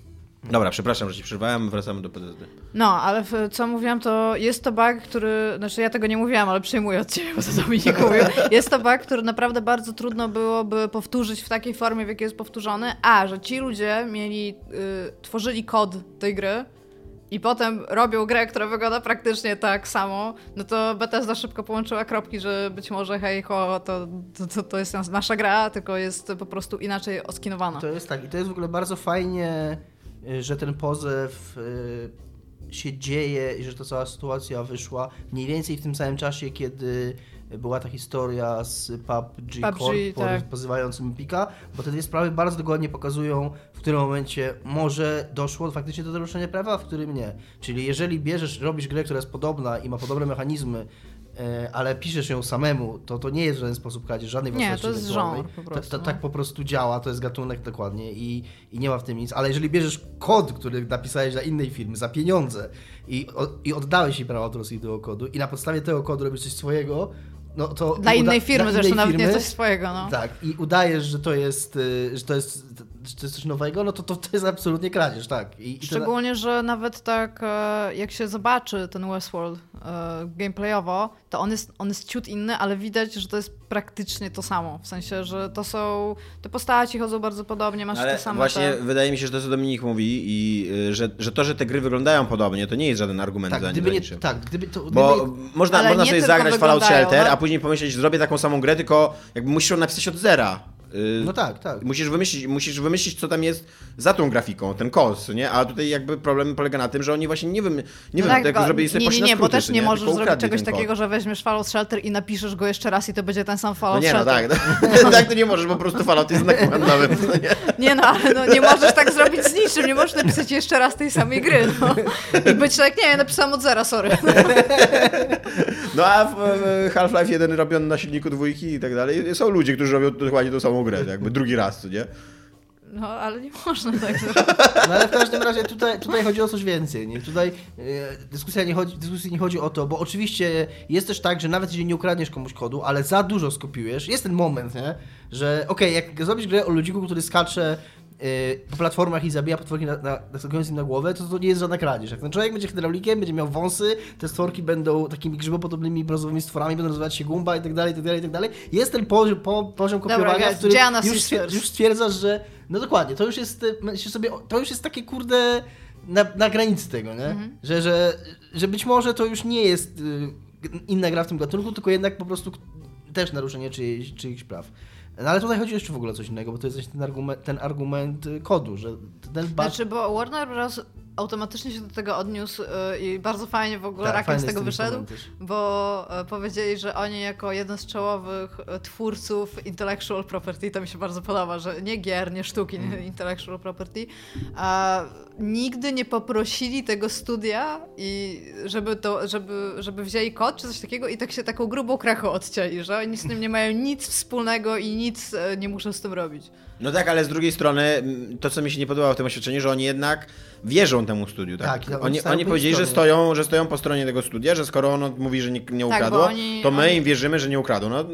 Dobra, przepraszam, że ci przerwałem, wracamy do PTSD. No, ale w, co mówiłam, to jest to bug, który, znaczy ja tego nie mówiłam, ale przyjmuję od ciebie, bo to Dominik mówił. Jest to bug, który naprawdę bardzo trudno byłoby powtórzyć w takiej formie, w jakiej jest powtórzony, a, że ci ludzie mieli, y, tworzyli kod tej gry i potem robią grę, która wygląda praktycznie tak samo, no to Bethesda szybko połączyła kropki, że być może hej ho, to, to, to, jest nas- nasza gra, tylko jest po prostu inaczej oskinowana. To jest tak, i to jest w ogóle bardzo fajnie, y, że ten pozew y, się dzieje i że ta cała sytuacja wyszła mniej więcej w tym samym czasie, kiedy była ta historia z PUBG, PUBG, Corp tak. pozywającym Pika, bo te dwie sprawy bardzo dokładnie pokazują, w którym momencie może doszło faktycznie do naruszenia prawa, w którym nie. Czyli jeżeli bierzesz, robisz grę, która jest podobna i ma podobne mechanizmy, e, ale piszesz ją samemu, to to nie jest w żaden sposób kradzież żadnej Nie, własności to jest żonr po prostu, to- no. tak po prostu działa, to jest gatunek dokładnie i, i nie ma w tym nic. Ale jeżeli bierzesz kod, który napisałeś dla innej firmy za pieniądze i, o, i oddałeś jej prawa autorskie do tego kodu i na podstawie tego kodu robisz coś swojego, no to... Dla innej firmy, dla zresztą nawet nie coś swojego, no. Tak, i udajesz, że to jest, y, że to jest, to jest coś nowego, no to, to, to jest absolutnie kradzież, tak. I, i to- Szczególnie, że nawet tak e, jak się zobaczy ten Westworld e, gameplayowo, to on jest, on jest ciut inny, ale widać, że to jest praktycznie to samo. W sensie, że to są. Te postaci chodzą bardzo podobnie, masz Ale te same. właśnie te... wydaje mi się, że to co Dominik mówi i y, że, że to, że te gry wyglądają podobnie, to nie jest żaden argument tak, za, gdyby za nie, tak, gdyby to... Bo gdyby, można, Ale można nie sobie zagrać Fallout Shelter, no. a później pomyśleć, zrobię taką samą grę, tylko jakby musisz ją napisać od zera. Y, no tak, tak. Musisz wymyślić, musisz wymyślić, co tam jest za tą grafiką, ten kos, nie? A tutaj jakby problem polega na tym, że oni właśnie nie wiem, nie No wiem, tak, jak zrobili sobie nie, nie, nie, bo też co nie możesz Tylko zrobić czegoś ten kod. takiego, że weźmiesz Fallout Shelter i napiszesz go jeszcze raz i to będzie ten sam No Fallout nie, no Shelter. tak. No, tak to nie możesz, po prostu Fallout jest znakiem handlowym. no nie? Nie no, ale no, nie możesz tak zrobić z niczym, nie możesz napisać jeszcze raz tej samej gry, no. I być tak, nie, napisałam od zera, sorry. No a w- Half-Life 1 robiony na silniku dwójki i tak dalej, są ludzie, którzy robią dokładnie tą samą grę, jakby drugi raz, co nie? No, ale nie można tak zrobić. No ale w każdym razie tutaj, tutaj chodzi o coś więcej. Nie? Tutaj e, dyskusja nie chodzi, dyskusji nie chodzi o to, bo oczywiście jest też tak, że nawet jeżeli nie ukradniesz komuś kodu, ale za dużo skopiujesz, jest ten moment, nie? że okej, jak zrobisz grę o ludziku, który skacze po platformach i zabija potworki na, na, naskakując im na głowę, to to nie jest żadna kradzież. Jak ten człowiek będzie hydraulikiem, będzie miał wąsy, te stworki będą takimi grzybopodobnymi brązowymi stworami, będą nazywać się gumba i tak dalej, i tak dalej, i tak dalej. Jest ten poziom, po, poziom Dobra, kopiowania, którym Gianna już, Sisters. stwier- już stwierdzasz, że no dokładnie, to już jest, myślisz sobie, to już jest takie kurde na, na granicy tego, nie? Mhm. Że, że, że być może to już nie jest y, inna gra w tym gatunku, tylko jednak po prostu też naruszenie czyichś, czyichś praw. No ale tutaj chodzi jeszcze w ogóle o coś innego, bo to jest ten argument, ten argument y, kodu, że ten bug... Znaczy, bo Warner Bros. automatycznie się do tego odniósł y, i bardzo fajnie w ogóle Tak, Rakiem z tego wyszedł, bo e, powiedzieli, że oni jako jeden z czołowych e, twórców intellectual property, to mi się bardzo podoba, że nie gier, nie sztuki, Mm. intellectual property, a nigdy nie poprosili tego studia i żeby to, żeby, żeby wzięli kod czy coś takiego i tak się taką grubą krechą odcięli, że oni z tym nie mają nic wspólnego i nic e, nie muszą z tym robić. No tak, ale z drugiej strony to, co mi się nie podobało w tym oświadczeniu, że oni jednak wierzą temu studiu, tak? Tak, oni oni powiedzieli, że stoją, że stoją po stronie tego studia, że skoro ono mówi, że nie, nie bo ukradło, oni- to my oni- im wierzymy, że nie ukradło. No,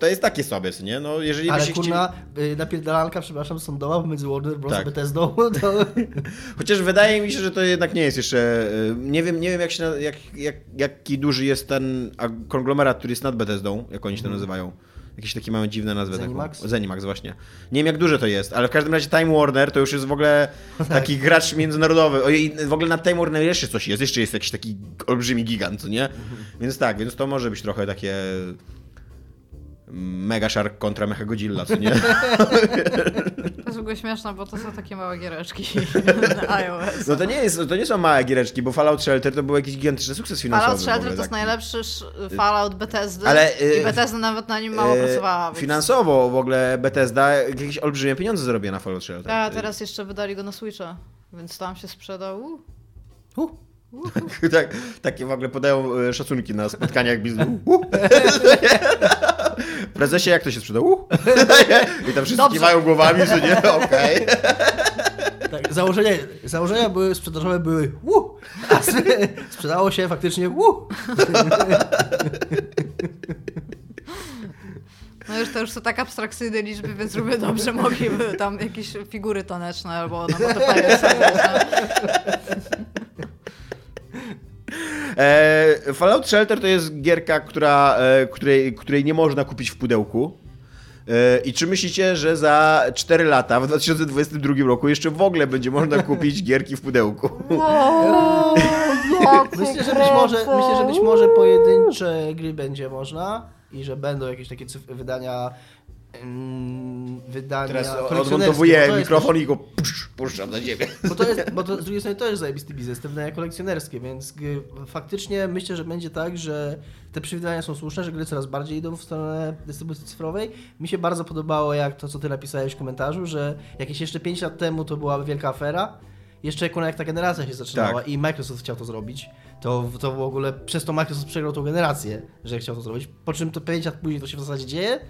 to jest takie sobie, co nie? No, jeżeli Ale kurna, y, napierdalanka, przepraszam, sądowa pomiędzy Warner Bros. Tak. a Bethesdą, to... Chociaż wydaje mi się, że to jednak nie jest jeszcze. y, Nie wiem, nie wiem jak się, na- jak, jak, jaki duży jest ten konglomerat, który jest nad Bethesdą, jak oni się to nazywają. Jakieś takie mają dziwne nazwy. taką- Zenimax? Zenimax, właśnie. Nie wiem jak duże to jest, ale w każdym razie Time Warner to już jest w ogóle Tak. taki gracz międzynarodowy. Ojej, w ogóle nad Time Warner jeszcze coś jest, jeszcze jest jakiś taki olbrzymi gigant, nie? Więc tak, więc to może być trochę takie Mega Shark kontra Mecha Godzilla, co nie? To jest w ogóle śmieszne, bo to są takie małe giereczki na iOS. No to nie, jest, to nie są małe giereczki, bo Fallout Shelter to był jakiś gigantyczny sukces finansowy. Fallout Shelter ogóle to jest najlepszy sz- Fallout Bethesdy Ale, y, i Bethesda nawet na nim mało E, pracowała. Więc... Finansowo w ogóle Bethesda jakieś olbrzymie pieniądze zarabia na Fallout Shelter. A teraz jeszcze wydali go na Switcha, więc tam się sprzedał. Uh. Uh, tak, takie w ogóle podają szacunki na spotkaniach biznesu. Uh. Prezesie, jak to się sprzedał? Uh. I tam wszyscy Dobrze. kiwają głowami, że nie, okej. tak, założenia, założenia były, sprzedażowe były wu, a sp- sprzedało się faktycznie wu. No już to już są tak abstrakcyjne liczby, więc równie dobrze mogliby tam jakieś figury taneczne albo no bo to panie E, Fallout Shelter to jest gierka, która, e, której, której nie można kupić w pudełku. E, I czy myślicie, że za 4 lata, w 2022 roku, jeszcze w ogóle będzie można kupić gierki w pudełku? Myślę, że być może, myślę, że być może pojedyncze gry będzie można i że będą jakieś takie cyf- wydania wydania Teraz odmontowuję jest mikrofon i go puszczam na ziemię. Bo to, jest, bo to z drugiej strony to jest zajebisty biznes, te wydania kolekcjonerskie, więc faktycznie myślę, że będzie tak, że te przewidywania są słuszne, że gry coraz bardziej idą w stronę dystrybucji cyfrowej. Mi się bardzo podobało, jak to, co ty napisałeś w komentarzu, że jakieś jeszcze 5 lat temu to była wielka afera, jeszcze jak, jak ta generacja się zaczynała Tak. i Microsoft chciał to zrobić, to, to w ogóle przez to Microsoft przegrał tą generację, że chciał to zrobić, po czym to 5 lat później to się w zasadzie dzieje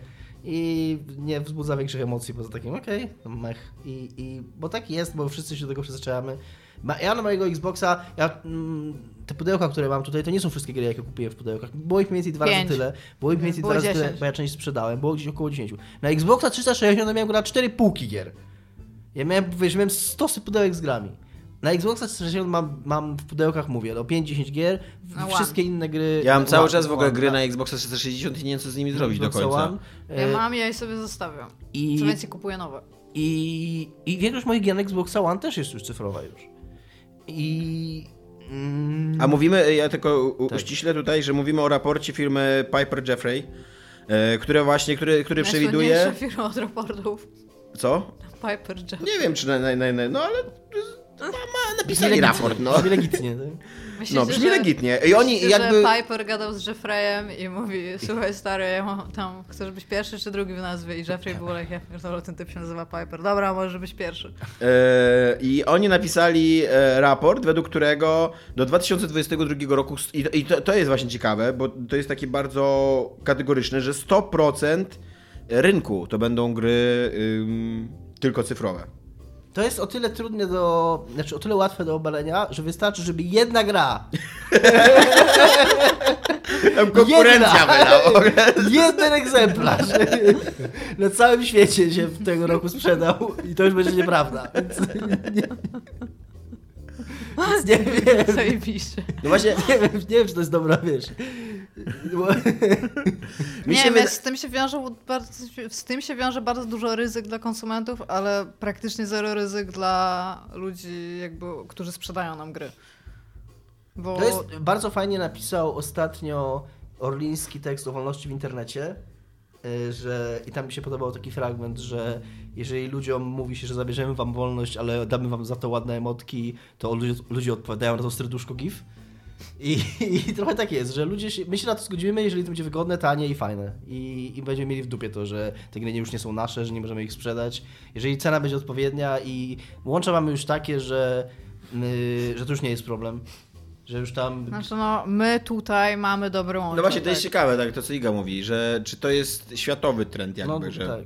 i nie wzbudza większych emocji poza takim, okej, no mech. I, I, bo tak jest, bo wszyscy się do tego przyzwyczajamy. Ja na mojego Xboxa, ja, mm, te pudełka, które mam tutaj, to nie są wszystkie gry, jakie kupiłem w pudełkach. Było ich mniej więcej dwa razy Pięć. tyle. Było ich mniej więcej Było dwa razy tyle, 10. bo ja część sprzedałem. Było gdzieś około 10. Na Xboxa 360 miałem na 4 półki gier. Ja miałem, wiesz, miałem stosy pudełek z grami. Na Xboxa 360 mam, mam w pudełkach, mówię, no 5-10 gier, Na wszystkie inne gry... Ja mam cały One, czas w ogóle One, gry na- na Xboxa 360 i nie wiem co z nimi zrobić do Xboxa końca. One. Ja E, mam, ja je sobie zostawiam. I- Co więcej kupuję nowe. I, I większość moich gier na Xboxa One też jest już cyfrowa już. I... Mm, A mówimy, ja tylko u- Tak. uściślę tutaj, że mówimy o raporcie firmy Piper Jeffrey, e, które właśnie, który, który przewiduje... Firma od raportów. Co? Piper Jeff. Nie wiem, czy na, na, na, na no ale ma, ma napisali brzmi raport, no. brzmi legitnie. tak? Myślicie, No, brzmi że- legitnie. I oni myślicie, jakby... że Piper gadał z Jeffreyem i mówi, słuchaj stary, ja mam tam, chcesz być pierwszy czy drugi w nazwie? I Jeffrey był like, ja pierdolę, ten typ się nazywa Piper. Dobra, może być pierwszy. E, I oni napisali e, raport, według którego do 2022 roku, i, to- i to, to jest właśnie ciekawe, bo to jest takie bardzo kategoryczne, że 100% rynku to będą gry ym, tylko cyfrowe. To jest o tyle trudne do. Znaczy o tyle łatwe do obalenia, że wystarczy, żeby jedna gra. Tam konkurencja Jedna. Jeden egzemplarz na całym świecie się w tego roku sprzedał i to już będzie nieprawda. Więc nie, więc nie wiem. Zajebiście. No właśnie, Nie wiem, nie wiem, czy to jest dobra, wiesz. mi nie wyda- z tym się wiąże bardzo, z tym się wiąże bardzo dużo ryzyk dla konsumentów, ale praktycznie zero ryzyk dla ludzi, jakby, którzy sprzedają nam gry. Bo To jest bardzo fajnie napisał ostatnio Orliński tekst o wolności w internecie, że i tam mi się podobał taki fragment, że jeżeli ludziom mówi się, że zabierzemy wam wolność, ale damy wam za to ładne emotki, to ludzie, ludzie odpowiadają na to serduszko gif. I, I trochę tak jest, że ludzie się, my się na to zgodzimy, jeżeli to będzie wygodne, tanie i fajne. I, I będziemy mieli w dupie to, że te gry już nie są nasze, że nie możemy ich sprzedać. Jeżeli cena będzie odpowiednia i łącza mamy już takie, że, my, że to już nie jest problem. Że już tam Znaczy no, my tutaj mamy łącznik. No właśnie, to jest tak. ciekawe, tak, to co Iga mówi, że czy to jest światowy trend jakby, no, że... tak.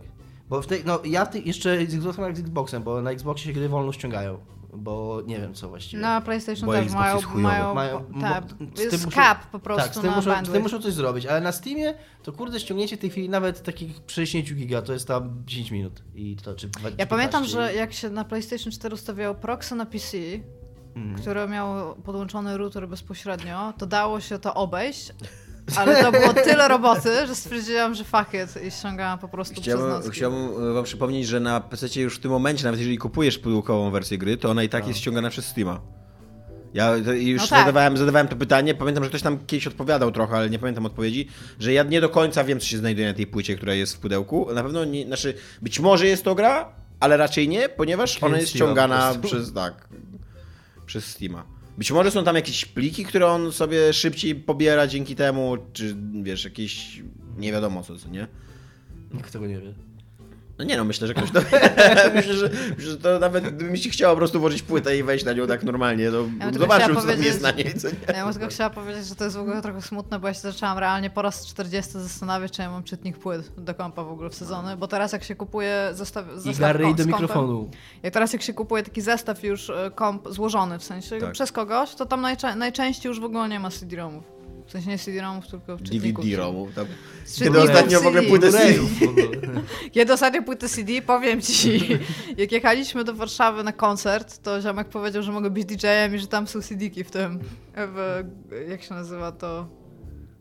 Bo w tej, no ja ty, jeszcze z Xboxem jak z Xboxem, bo na Xboxie się gry wolno ściągają. Bo nie wiem co właściwie. Na PlayStation Bo też Xbox mają, jest chujowy. mają, Mają- tak, jest muszą- cap po prostu tak, z tym, na muszą, z tym muszą coś zrobić, ale na Steamie to kurde ściągnięcie w tej chwili nawet takich 60 giga to jest tam 10 minut i to czy dwa- Ja czy pamiętam, 15. że jak się na PlayStation 4 ustawiało proxy na PC, Mhm. które miało podłączony router bezpośrednio, to dało się to obejść, ale to było tyle roboty, że stwierdziłam, że fuck it i ściągałam po prostu przez Chciałbym, nocki. chciałbym e, wam przypomnieć, że na PC już w tym momencie, nawet jeżeli kupujesz pudełkową wersję gry, to ona i tak jest ściągana przez Steama. Ja już No tak. zadawałem, zadawałem to pytanie, pamiętam, że ktoś tam kiedyś odpowiadał trochę, ale nie pamiętam odpowiedzi, że ja nie do końca wiem, co się znajduje na tej płycie, która jest w pudełku. Na pewno nie, znaczy, być może jest to gra, ale raczej nie, ponieważ ona jest ściągana przez, tak, przez Steama. Być może są tam jakieś pliki, które on sobie szybciej pobiera dzięki temu, czy wiesz, jakieś nie wiadomo co, co nie? Nikt tego nie wie. No nie no, myślę, że ktoś to... myślę, że, myślę, że to nawet gdyby się chciało po prostu włożyć płytę i wejść na nią tak normalnie, to Ja zobaczył, co tam jest na niej, co nie? Ja bym tylko chciała powiedzieć, że to jest w ogóle trochę smutne, bo ja się zaczęłam realnie po raz 40 zastanawiać, czy ja mam czytnik płyt do kompa w ogóle w sezony, bo teraz jak się kupuje zestaw, I zestaw Gary kom- do mikrofonu. Jak teraz jak się kupuje taki zestaw już e, komp złożony, w sensie Tak. przez kogoś, to tam najczę- najczęściej już w ogóle nie ma CD-ROMów. W sensie nie CD-ROMów, tylko czytników. DVD-ROMu. Tam. Kiedy ostatnio w ogóle CD. płytę CD. Kiedy ostatnio płytę CD, powiem ci, jak jechaliśmy do Warszawy na koncert, to ziomek powiedział, że mogę być DJ-em i że tam są CD-ki w tym, w, jak się nazywa to?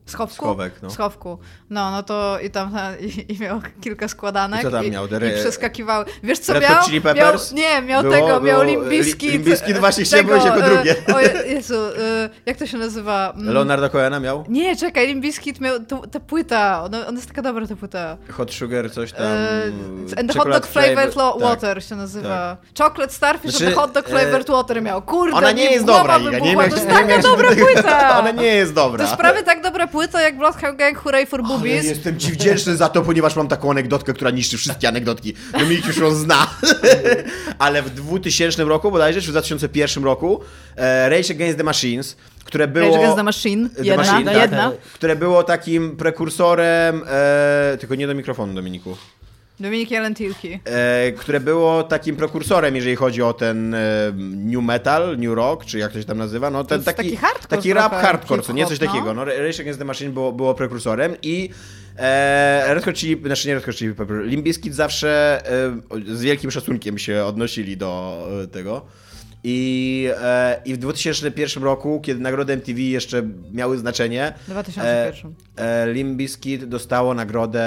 Schowku? Schowek, no. Schowku. No, no to i tam i, i miał kilka składanek. I co tam miał? I re- przeskakiwał. Wiesz co Red miał? Chili Peppers? Miał, nie, miał Było- tego, miał. Limp Bizkit, właśnie chciałem tego, powiedzieć jako e, drugie. O Je- Jezu, e, jak to się nazywa? Mm, Leonardo Cohena miał? Nie, czekaj, Limp Bizkit miał tu- ta płyta, ona, ona jest taka dobra ta płyta. Hot Sugar, coś tam. E, and the hot dog flavored tak. water się nazywa. Chocolate Starfish Znaczy, and the hot dog e, flavored water miał. Kurde, Ona nie jest dobra, Iga, nie To jest taka dobra płyta. Ona nie jest dobra. To jest prawie tak dobra płyta jak Bloodhound Gang Hooray for Ale Boobies. jestem ci wdzięczny za to, ponieważ mam taką anegdotkę, która niszczy wszystkie anegdotki. Dominik już ją zna. Ale w 2000 roku, bodajże, czy w 2001 roku, e, Rage Against the Machines, które było... Rage Against the Machine, The jedna, Machine, no tak. jedna. Które było takim prekursorem, e, tylko nie do mikrofonu, Dominiku. Dominik Jelentilki. E, które było takim prekursorem, jeżeli chodzi o ten e, new metal, new rock, czy jak to się tam nazywa, no ten jest taki, taki hardcore taki rap hardcore, co nie coś no. takiego. No, Rage Against the Machine było, było prekursorem i e, Red Hot Chili, znaczy nie Red Hot Chili Pepper, Bizkit zawsze e, z wielkim szacunkiem się odnosili do e, tego. I, e, I w 2001 roku, kiedy nagrody MTV jeszcze miały znaczenie, 2001. E, Limp Bizkit dostało nagrodę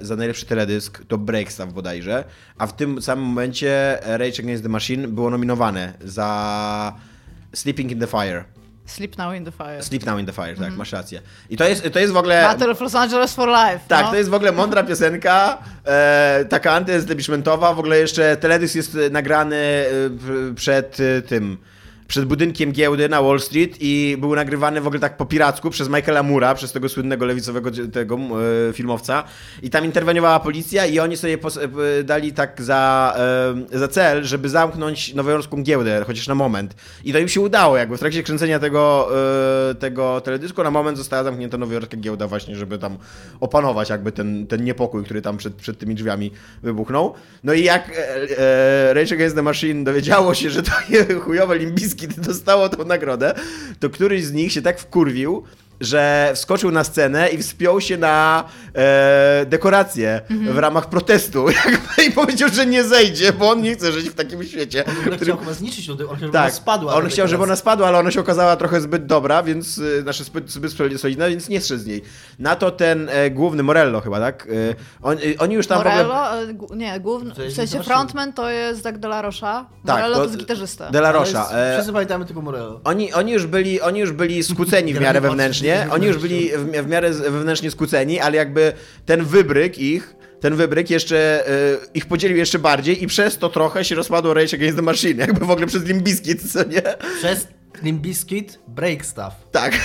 za najlepszy teledysk, to Breakstuff bodajże, a w tym samym momencie Rage Against the Machine było nominowane za Sleeping in the Fire. Sleep Now in the Fire. Sleep Now in the Fire, tak, masz rację. I to jest, to jest w ogóle... Battle of Los Angeles for Life. Tak, no. to jest w ogóle mądra piosenka, e, taka antyestablishmentowa, w ogóle jeszcze teledysk jest nagrany e, przed e, tym, przed budynkiem giełdy na Wall Street i był nagrywany w ogóle tak po piracku przez Michaela Mura, przez tego słynnego lewicowego tego e, filmowca. I tam interweniowała policja i oni sobie e, dali tak za, e, za cel, żeby zamknąć nowojorską giełdę, chociaż na moment. I to im się udało, jakby w trakcie kręcenia tego, tego teledysku na moment została zamknięta nowojorska giełda właśnie, żeby tam opanować jakby ten, ten niepokój, który tam przed, przed tymi drzwiami wybuchnął. No i jak e, e, Rage Against the Machine dowiedziało się, że to chujowe limbiski dostało tą nagrodę, to któryś z nich się tak wkurwił, że wskoczył na scenę i wspiął się na e, dekorację w ramach protestu jakby, i powiedział, że nie zejdzie, bo on nie chce żyć w takim świecie. On którym- chciał chyba zniszczyć on chciał, żeby tak, ona spadła. on ta chciał, żeby ona spadła, ale ona się okazała trochę zbyt dobra, więc y, znaczy zbyt, zbyt solidna, więc nie zszedł z niej. Na to ten e, główny Morello chyba, tak? Y, on, y, oni już tam w ogóle... Morello, e, gu- nie, główny, w sensie frontman to jest Doug De La Rocha, Tak, Morello to to- jest gitarzysta. De La Rocha. jest- E, Wszyscy pamiętamy tylko Morello. Oni, oni, już byli, oni już byli skłóceni w miarę wewnętrznie, grali oni już byli w, w miarę wewnętrznie skłóceni, ale jakby ten wybryk ich, ten wybryk jeszcze e, ich podzielił jeszcze bardziej i przez to trochę się rozpadło Rage Against the Machine, jakby w ogóle przez Limbiskit, co nie? Przez Limp Bizkit break stuff. Tak.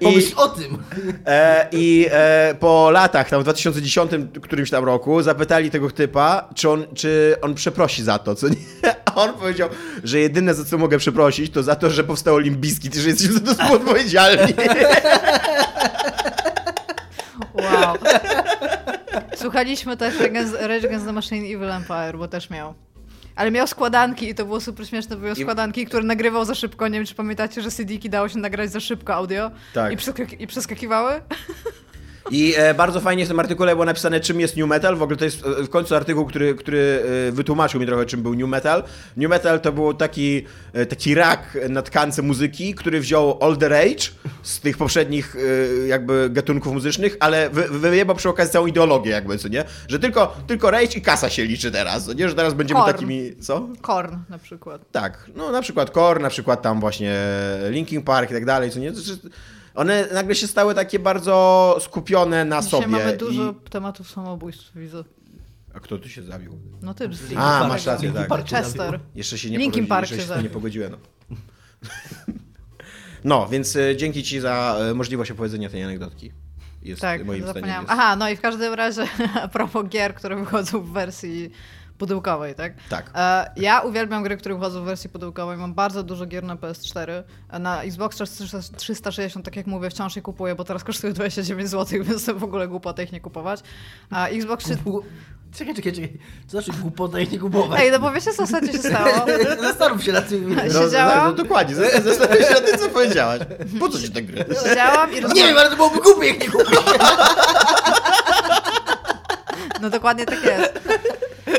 I, Pomyśl o tym. e, I e, po latach, tam w 2010 którymś tam roku, zapytali tego typa, czy on, czy on przeprosi za to, co nie? A on powiedział, że jedyne za co mogę przeprosić, to za to, że powstało Limbiskit i że jesteśmy za to współodpowiedzialni. Wow. Słuchaliśmy też Rage Against the Machine Evil Empire, bo też miał. Ale miał składanki i to było super śmieszne, były składanki, które nagrywał za szybko. Nie wiem, czy pamiętacie, że CD-ki dało się nagrać za szybko audio Tak. i przeskakiwały? I e, bardzo fajnie w tym artykule było napisane, czym jest New Metal. W ogóle to jest e, w końcu artykuł, który, który e, wytłumaczył mi trochę, czym był New Metal. New Metal to był taki, e, taki rak na tkance muzyki, który wziął All the Rage z tych poprzednich jakby gatunków muzycznych, ale wy, wyjebał przy okazji całą ideologię jakby, co nie? Że tylko, tylko Rage i kasa się liczy teraz, co nie? Że teraz będziemy Korn. takimi... Co? Korn na przykład. Tak, no na przykład Core, na przykład tam właśnie Linkin Park i tak dalej, co nie? To, że one nagle się stały takie bardzo skupione na Dzisiaj sobie. mamy dużo I... tematów samobójstw, widzę. A kto tu się zabił? No ty, z Linkin A, Park- masz rację, Linkin tak. Park Chester. Jeszcze się nie Linkin Park jeszcze się się nie pogodziłem. No. no, więc e, dzięki ci za e, możliwość opowiedzenia tej anegdotki. Jest Tak, moim zdaniem. zapomniałam. Jest... Aha, no i w każdym razie a propos gier, które wychodzą w wersji pudełkowej, tak? Tak. E, ja uwielbiam gry, które wychodzą w wersji pudełkowej. Mam bardzo dużo gier na PS4. E, Na Xbox 360, tak jak mówię, wciąż je kupuję, bo teraz kosztują 29 zł, więc to w ogóle głupota ich nie kupować. A Xbox 3... Gu- Czekaj, czekaj, czekaj. Co znaczy głupota ich nie kupować? Ej, no bo wiecie, co ostatnio się stało? Zastanów się nad tym. Ej, No, siedziałam- no, dokładnie, z- zastanawiam się nad tym, co powiedziałaś. Po co ci te gry? Siedziałam i Nie rozmawiałam... wiem, ale to byłoby głupie, jak nie kupić. No dokładnie tak jest.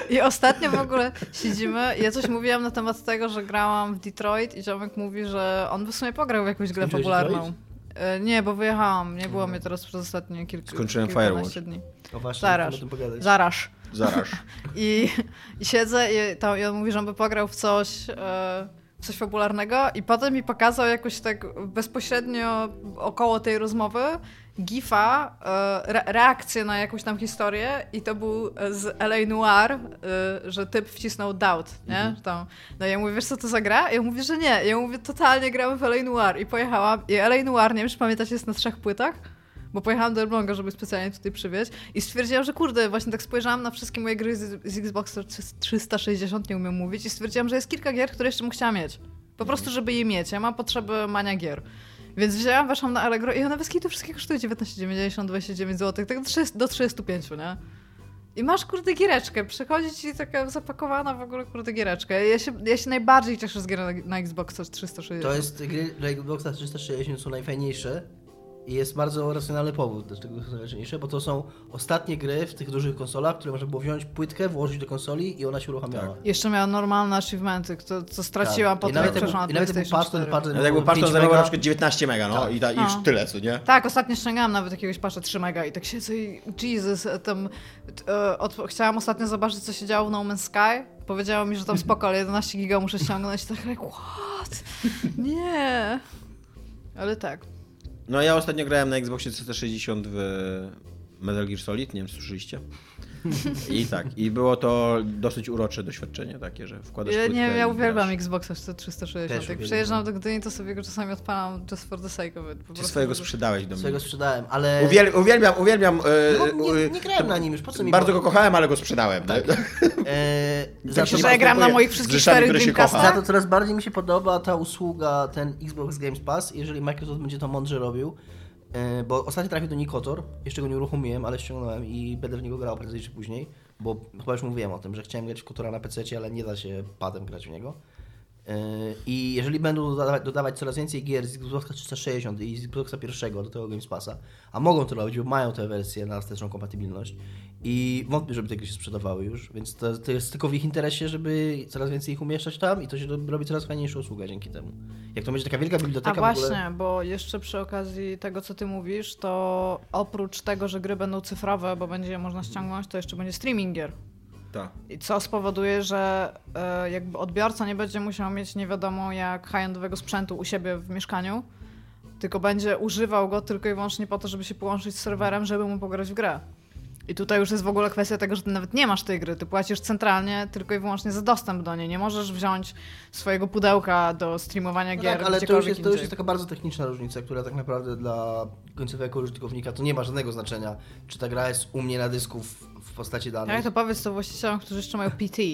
I ostatnio w ogóle siedzimy i ja coś mówiłam na temat tego, że grałam w Detroit i ziomek mówi, że on by w sumie pograł w jakąś grę Skończyłeś popularną. Detroit? E, Nie, bo wyjechałam. Nie było mnie teraz przez ostatnie kilka Skończyłem Firewatch. dni. No właśnie, o tym pogadać. Zaraz. Zaraz. I, i siedzę i, tam, i on mówi, że on by pograł w coś, e, w coś fabularnego i potem mi pokazał jakoś tak bezpośrednio około tej rozmowy gifa, e, re, reakcję na jakąś tam historię i to był z LA Noir, e, że typ wcisnął doubt, nie? Mhm. Tam, no ja mówię, wiesz co to za gra? I ja mówię, że nie. Ja mówię, totalnie gramy w LA Noir i pojechałam. I LA Noir, nie wiem czy pamiętacie, jest na trzech płytach. Bo pojechałam do Elbląga, żeby specjalnie tutaj przywieźć i stwierdziłam, że kurde, właśnie tak spojrzałam na wszystkie moje gry z, z Xbox 360, nie umiem mówić, i stwierdziłam, że jest kilka gier, które jeszcze bym chciała mieć. Po prostu, żeby je mieć. Ja mam potrzeby mania gier. Więc wzięłam, weszłam na Allegro i one bez kitu wszystkie kosztują 19,90, 29 zł, tak do 30 do 35, nie? I masz kurde giereczkę, przychodzi ci taka zapakowana w ogóle kurde giereczkę. Ja się, ja się najbardziej cieszę z gier na, na Xbox 360. To jest gry dla Xboxa 360 są najfajniejsze i jest bardzo racjonalny powód, dlaczego są najważniejsze, bo to są ostatnie gry w tych dużych konsolach, które można było wziąć płytkę, włożyć do konsoli i ona się uruchamiała. Jeszcze miała normalne achievementy, to, co straciłam Tak. po I nawet na I nawet jak był PlayStation patch, to 4. patch No jakby patrz, to 5 zajmowało mega. na przykład 19 mega, no Tak. i, ta, i już No. tyle, co nie? Tak, ostatnio ściągałam nawet jakiegoś pasza 3 mega i tak siedzę i Jesus, tam e, od, chciałam ostatnio zobaczyć, co się działo w No Man's Sky. Powiedziało mi, że tam spoko, ale 11 giga muszę ściągnąć. I tak, like, what? Nie. Ale tak. No ja ostatnio grałem na Xboxie 360 w Metal Gear Solid, nie wiem, słyszeliście? I tak, i było to dosyć urocze doświadczenie takie, że wkładasz Ja, płytkę nie, ja uwielbiam grasz. Xboxa 360. Też Jak uwielbiam. przyjeżdżam do Gdyni, to sobie go czasami odpalam just for the sake of it. Po Czy swojego sprzedałeś do mnie? Swojego sprzedałem, ale... Uwiel, uwielbiam, uwielbiam. e, No, nie, e, nie grałem na nim już, po co mi Bardzo było? go kochałem, ale go sprzedałem. Tak. Tak. E, za, to, Że ja gram na moich wszystkich czterech Dreamcastach. za to coraz bardziej mi się podoba ta usługa, ten Xbox Games Pass, jeżeli Microsoft będzie to mądrze robił. E, bo ostatnio trafił do Nikotor, jeszcze go nie uruchomiłem, ale ściągnąłem i będę w niego grał prędzej czy później, bo chyba już mówiłem o tym, że chciałem grać w Kotora na PC, ale nie da się padem grać w niego. E, I jeżeli będą dodawać, dodawać coraz więcej gier z Xboxa 360 i z Xboxa pierwszego do tego Games Passa, a mogą to robić, bo mają te wersje na wsteczną kompatybilność i wątpię, żeby te gry się sprzedawały już, więc to, to jest tylko w ich interesie, żeby coraz więcej ich umieszczać tam i to się robi coraz fajniejsza usługa dzięki temu. Jak to będzie taka wielka A biblioteka w właśnie, ogóle... bo jeszcze przy okazji tego, co ty mówisz, to oprócz tego, że gry będą cyfrowe, bo będzie je można ściągnąć, to jeszcze będzie streaming gier. I co spowoduje, że e, jakby odbiorca nie będzie musiał mieć nie wiadomo jak high-endowego sprzętu u siebie w mieszkaniu, tylko będzie używał go tylko i wyłącznie po to, żeby się połączyć z serwerem, żeby mu pograć w grę. I tutaj już jest w ogóle kwestia tego, że ty nawet nie masz tej gry, ty płacisz centralnie tylko i wyłącznie za dostęp do niej. Nie możesz wziąć swojego pudełka do streamowania No gier tak, ale to już, jest, to już jest taka bardzo techniczna różnica, która tak naprawdę dla końcowego użytkownika to nie ma żadnego znaczenia, czy ta gra jest u mnie na dysku w, w postaci danych. Jak to powiedz to właścicielom, którzy jeszcze mają PT.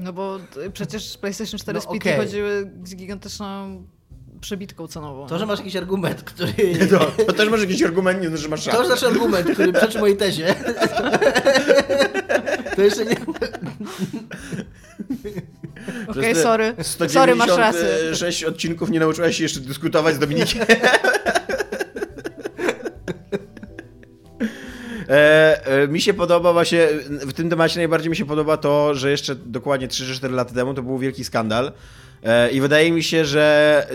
No bo przecież PlayStation 4 No z PT okej. chodziły z gigantyczną przebitką cenową. To, że masz jakiś argument, który... To, to też może jakiś argument, nie, że masz To rację. już nasz argument, który przeczy mojej tezie. To jeszcze nie... Okej, te sorry. Sorry, masz rację. 196 odcinków nie nauczyłaś się jeszcze dyskutować z Dominikiem. E, e, mi się podoba właśnie, w tym temacie najbardziej mi się podoba to, że jeszcze dokładnie 3 czy 4 lata temu to był wielki skandal. E, I wydaje mi się, że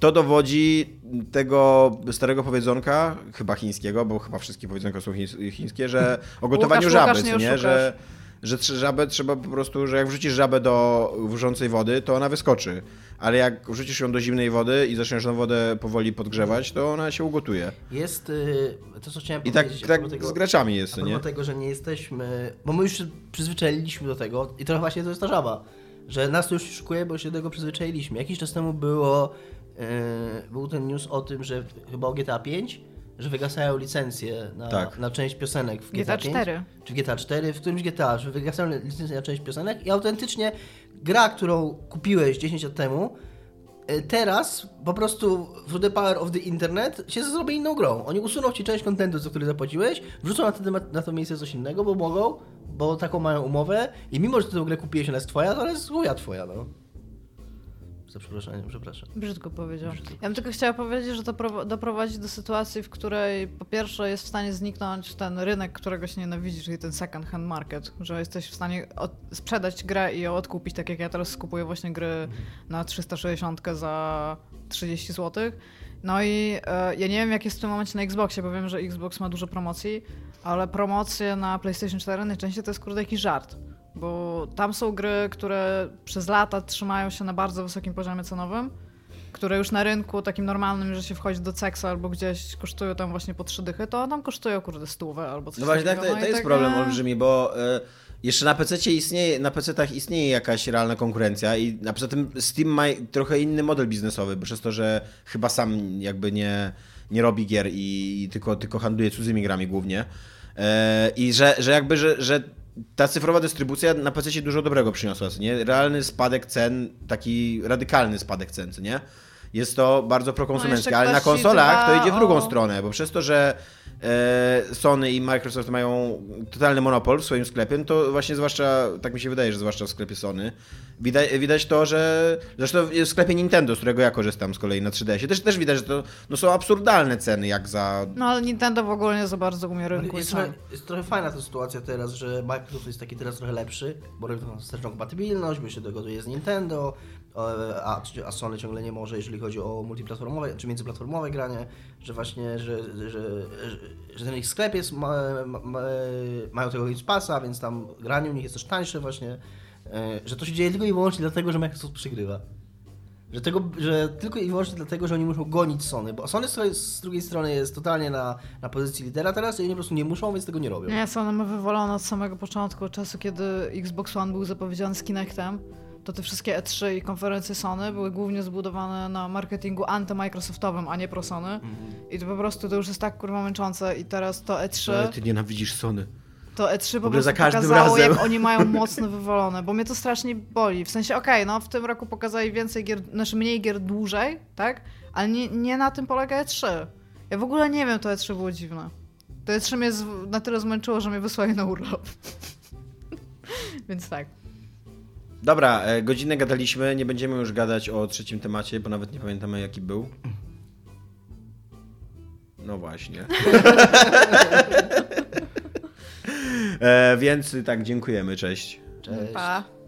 to dowodzi tego starego powiedzonka, chyba chińskiego, bo chyba wszystkie powiedzonka są chińs- chińskie, że o gotowaniu Łukasz, żaby, Łukasz, nie. Że, że żabę trzeba po prostu, że jak wrzucisz żabę do wrzącej wody, to ona wyskoczy. Ale jak wrzucisz ją do zimnej wody i zaczniesz tą wodę powoli podgrzewać, to ona się ugotuje. Jest y, to, co chciałem I tak, powiedzieć. a tak propos tego- z graczami jest, nie? tego, że nie jesteśmy. Bo my już się przyzwyczailiśmy do tego i trochę właśnie to jest ta żaba. Że nas to już szukuje, bo się do tego przyzwyczailiśmy. Jakiś czas temu było. Yy, był ten news o tym, że chyba o GTA 5, że wygasają licencje na, Tak. na część piosenek w GTA, GTA 5, 4. czy w GTA 4, w którymś GTA, że wygasają licencje na część piosenek i autentycznie gra, którą kupiłeś 10 lat temu, teraz po prostu through the power of the internet się zrobi inną grą. Oni usuną ci część kontentu, za który zapłaciłeś, wrzucą na temat- na to miejsce coś innego, bo mogą, bo taką mają umowę i mimo, że ty tę grę kupiłeś, ona jest twoja, to ona jest twoja, no. Za przeproszeniem, przepraszam. Brzydko powiedział. Brzydko. Ja bym tylko chciała powiedzieć, że to prowa- doprowadzi do sytuacji, w której po pierwsze jest w stanie zniknąć ten rynek, którego się nienawidzi, czyli ten second hand market, że jesteś w stanie sprzedać grę i ją odkupić, tak jak ja teraz skupuję właśnie gry na 360 za 30 zł. No i e, ja nie wiem, jak jest w tym momencie na Xboxie, bo wiem, że Xbox ma dużo promocji, ale promocje na PlayStation 4 najczęściej to jest kurde jakiś żart. Bo tam są gry, które przez lata trzymają się na bardzo wysokim poziomie cenowym, które już na rynku takim normalnym, że się wchodzi do Cexa albo gdzieś kosztują tam właśnie po trzy dychy, to tam kosztują kurde stówę albo coś No właśnie, tak, takiego. to, No to jest tak, problem olbrzymi, bo e, jeszcze na PC istnieje, na PC-tach istnieje jakaś realna konkurencja i a poza tym Steam ma trochę inny model biznesowy, bo przez to, że chyba sam jakby nie, nie robi gier i, i tylko, tylko handluje cudzymi grami głównie. E, I że, że jakby, że, że ta cyfrowa dystrybucja na PC dużo dobrego przyniosła, nie? Realny spadek cen, taki radykalny spadek cen, nie? Jest to bardzo prokonsumenckie, No, ale na konsolach to idzie w drugą o- stronę, bo przez to, że e, Sony i Microsoft mają totalny monopol w swoim sklepie, no to właśnie zwłaszcza, tak mi się wydaje, że zwłaszcza w sklepie Sony, widać, widać to, że zresztą w sklepie Nintendo, z którego ja korzystam z kolei na 3DS-ie, też, też widać, że to no, są absurdalne ceny, jak za... No ale Nintendo w ogóle nie za bardzo umie rynku Jest trochę, jest trochę fajna ta sytuacja teraz, że Microsoft jest taki teraz trochę lepszy, bo robi tą wsteczną kompatybilność, bo się dogaduje z Nintendo, a, a Sony ciągle nie może, jeżeli chodzi o multiplatformowe czy międzyplatformowe granie, że właśnie, że, że, że, że ten ich sklep jest, ma, ma, ma, mają tego Games Passa, więc tam granie u nich jest też tańsze właśnie, e, że to się dzieje tylko i wyłącznie dlatego, że Microsoft przygrywa. Że, tego, że tylko i wyłącznie dlatego, że oni muszą gonić Sony, bo Sony z, drugiej strony jest totalnie na, na pozycji lidera teraz i oni po prostu nie muszą, więc tego nie robią. Nie, Sony ma wywalone od samego początku, od czasu kiedy Xbox One był zapowiedziany z Kinectem, to te wszystkie E3 i konferencje Sony były głównie zbudowane na marketingu anty-Microsoftowym, a nie pro Sony. Mhm. I to po prostu to już jest tak kurwa męczące i teraz to E3... Ale ty nienawidzisz Sony. To E3 po prostu pokazało, razem. jak oni mają mocno wywalone, bo mnie to strasznie boli. W sensie, okej, no w tym roku pokazali więcej gier, znaczy mniej gier dłużej, tak? Ale nie, nie na tym polega E3. Ja w ogóle nie wiem, to E3 było dziwne. To E3 mnie na tyle zmęczyło, że mnie wysłali na urlop. Więc tak. Dobra, e, godzinę gadaliśmy, nie będziemy już gadać o trzecim temacie, bo nawet nie pamiętamy jaki był. No właśnie. e, więc tak, dziękujemy, cześć. Cześć. Pa.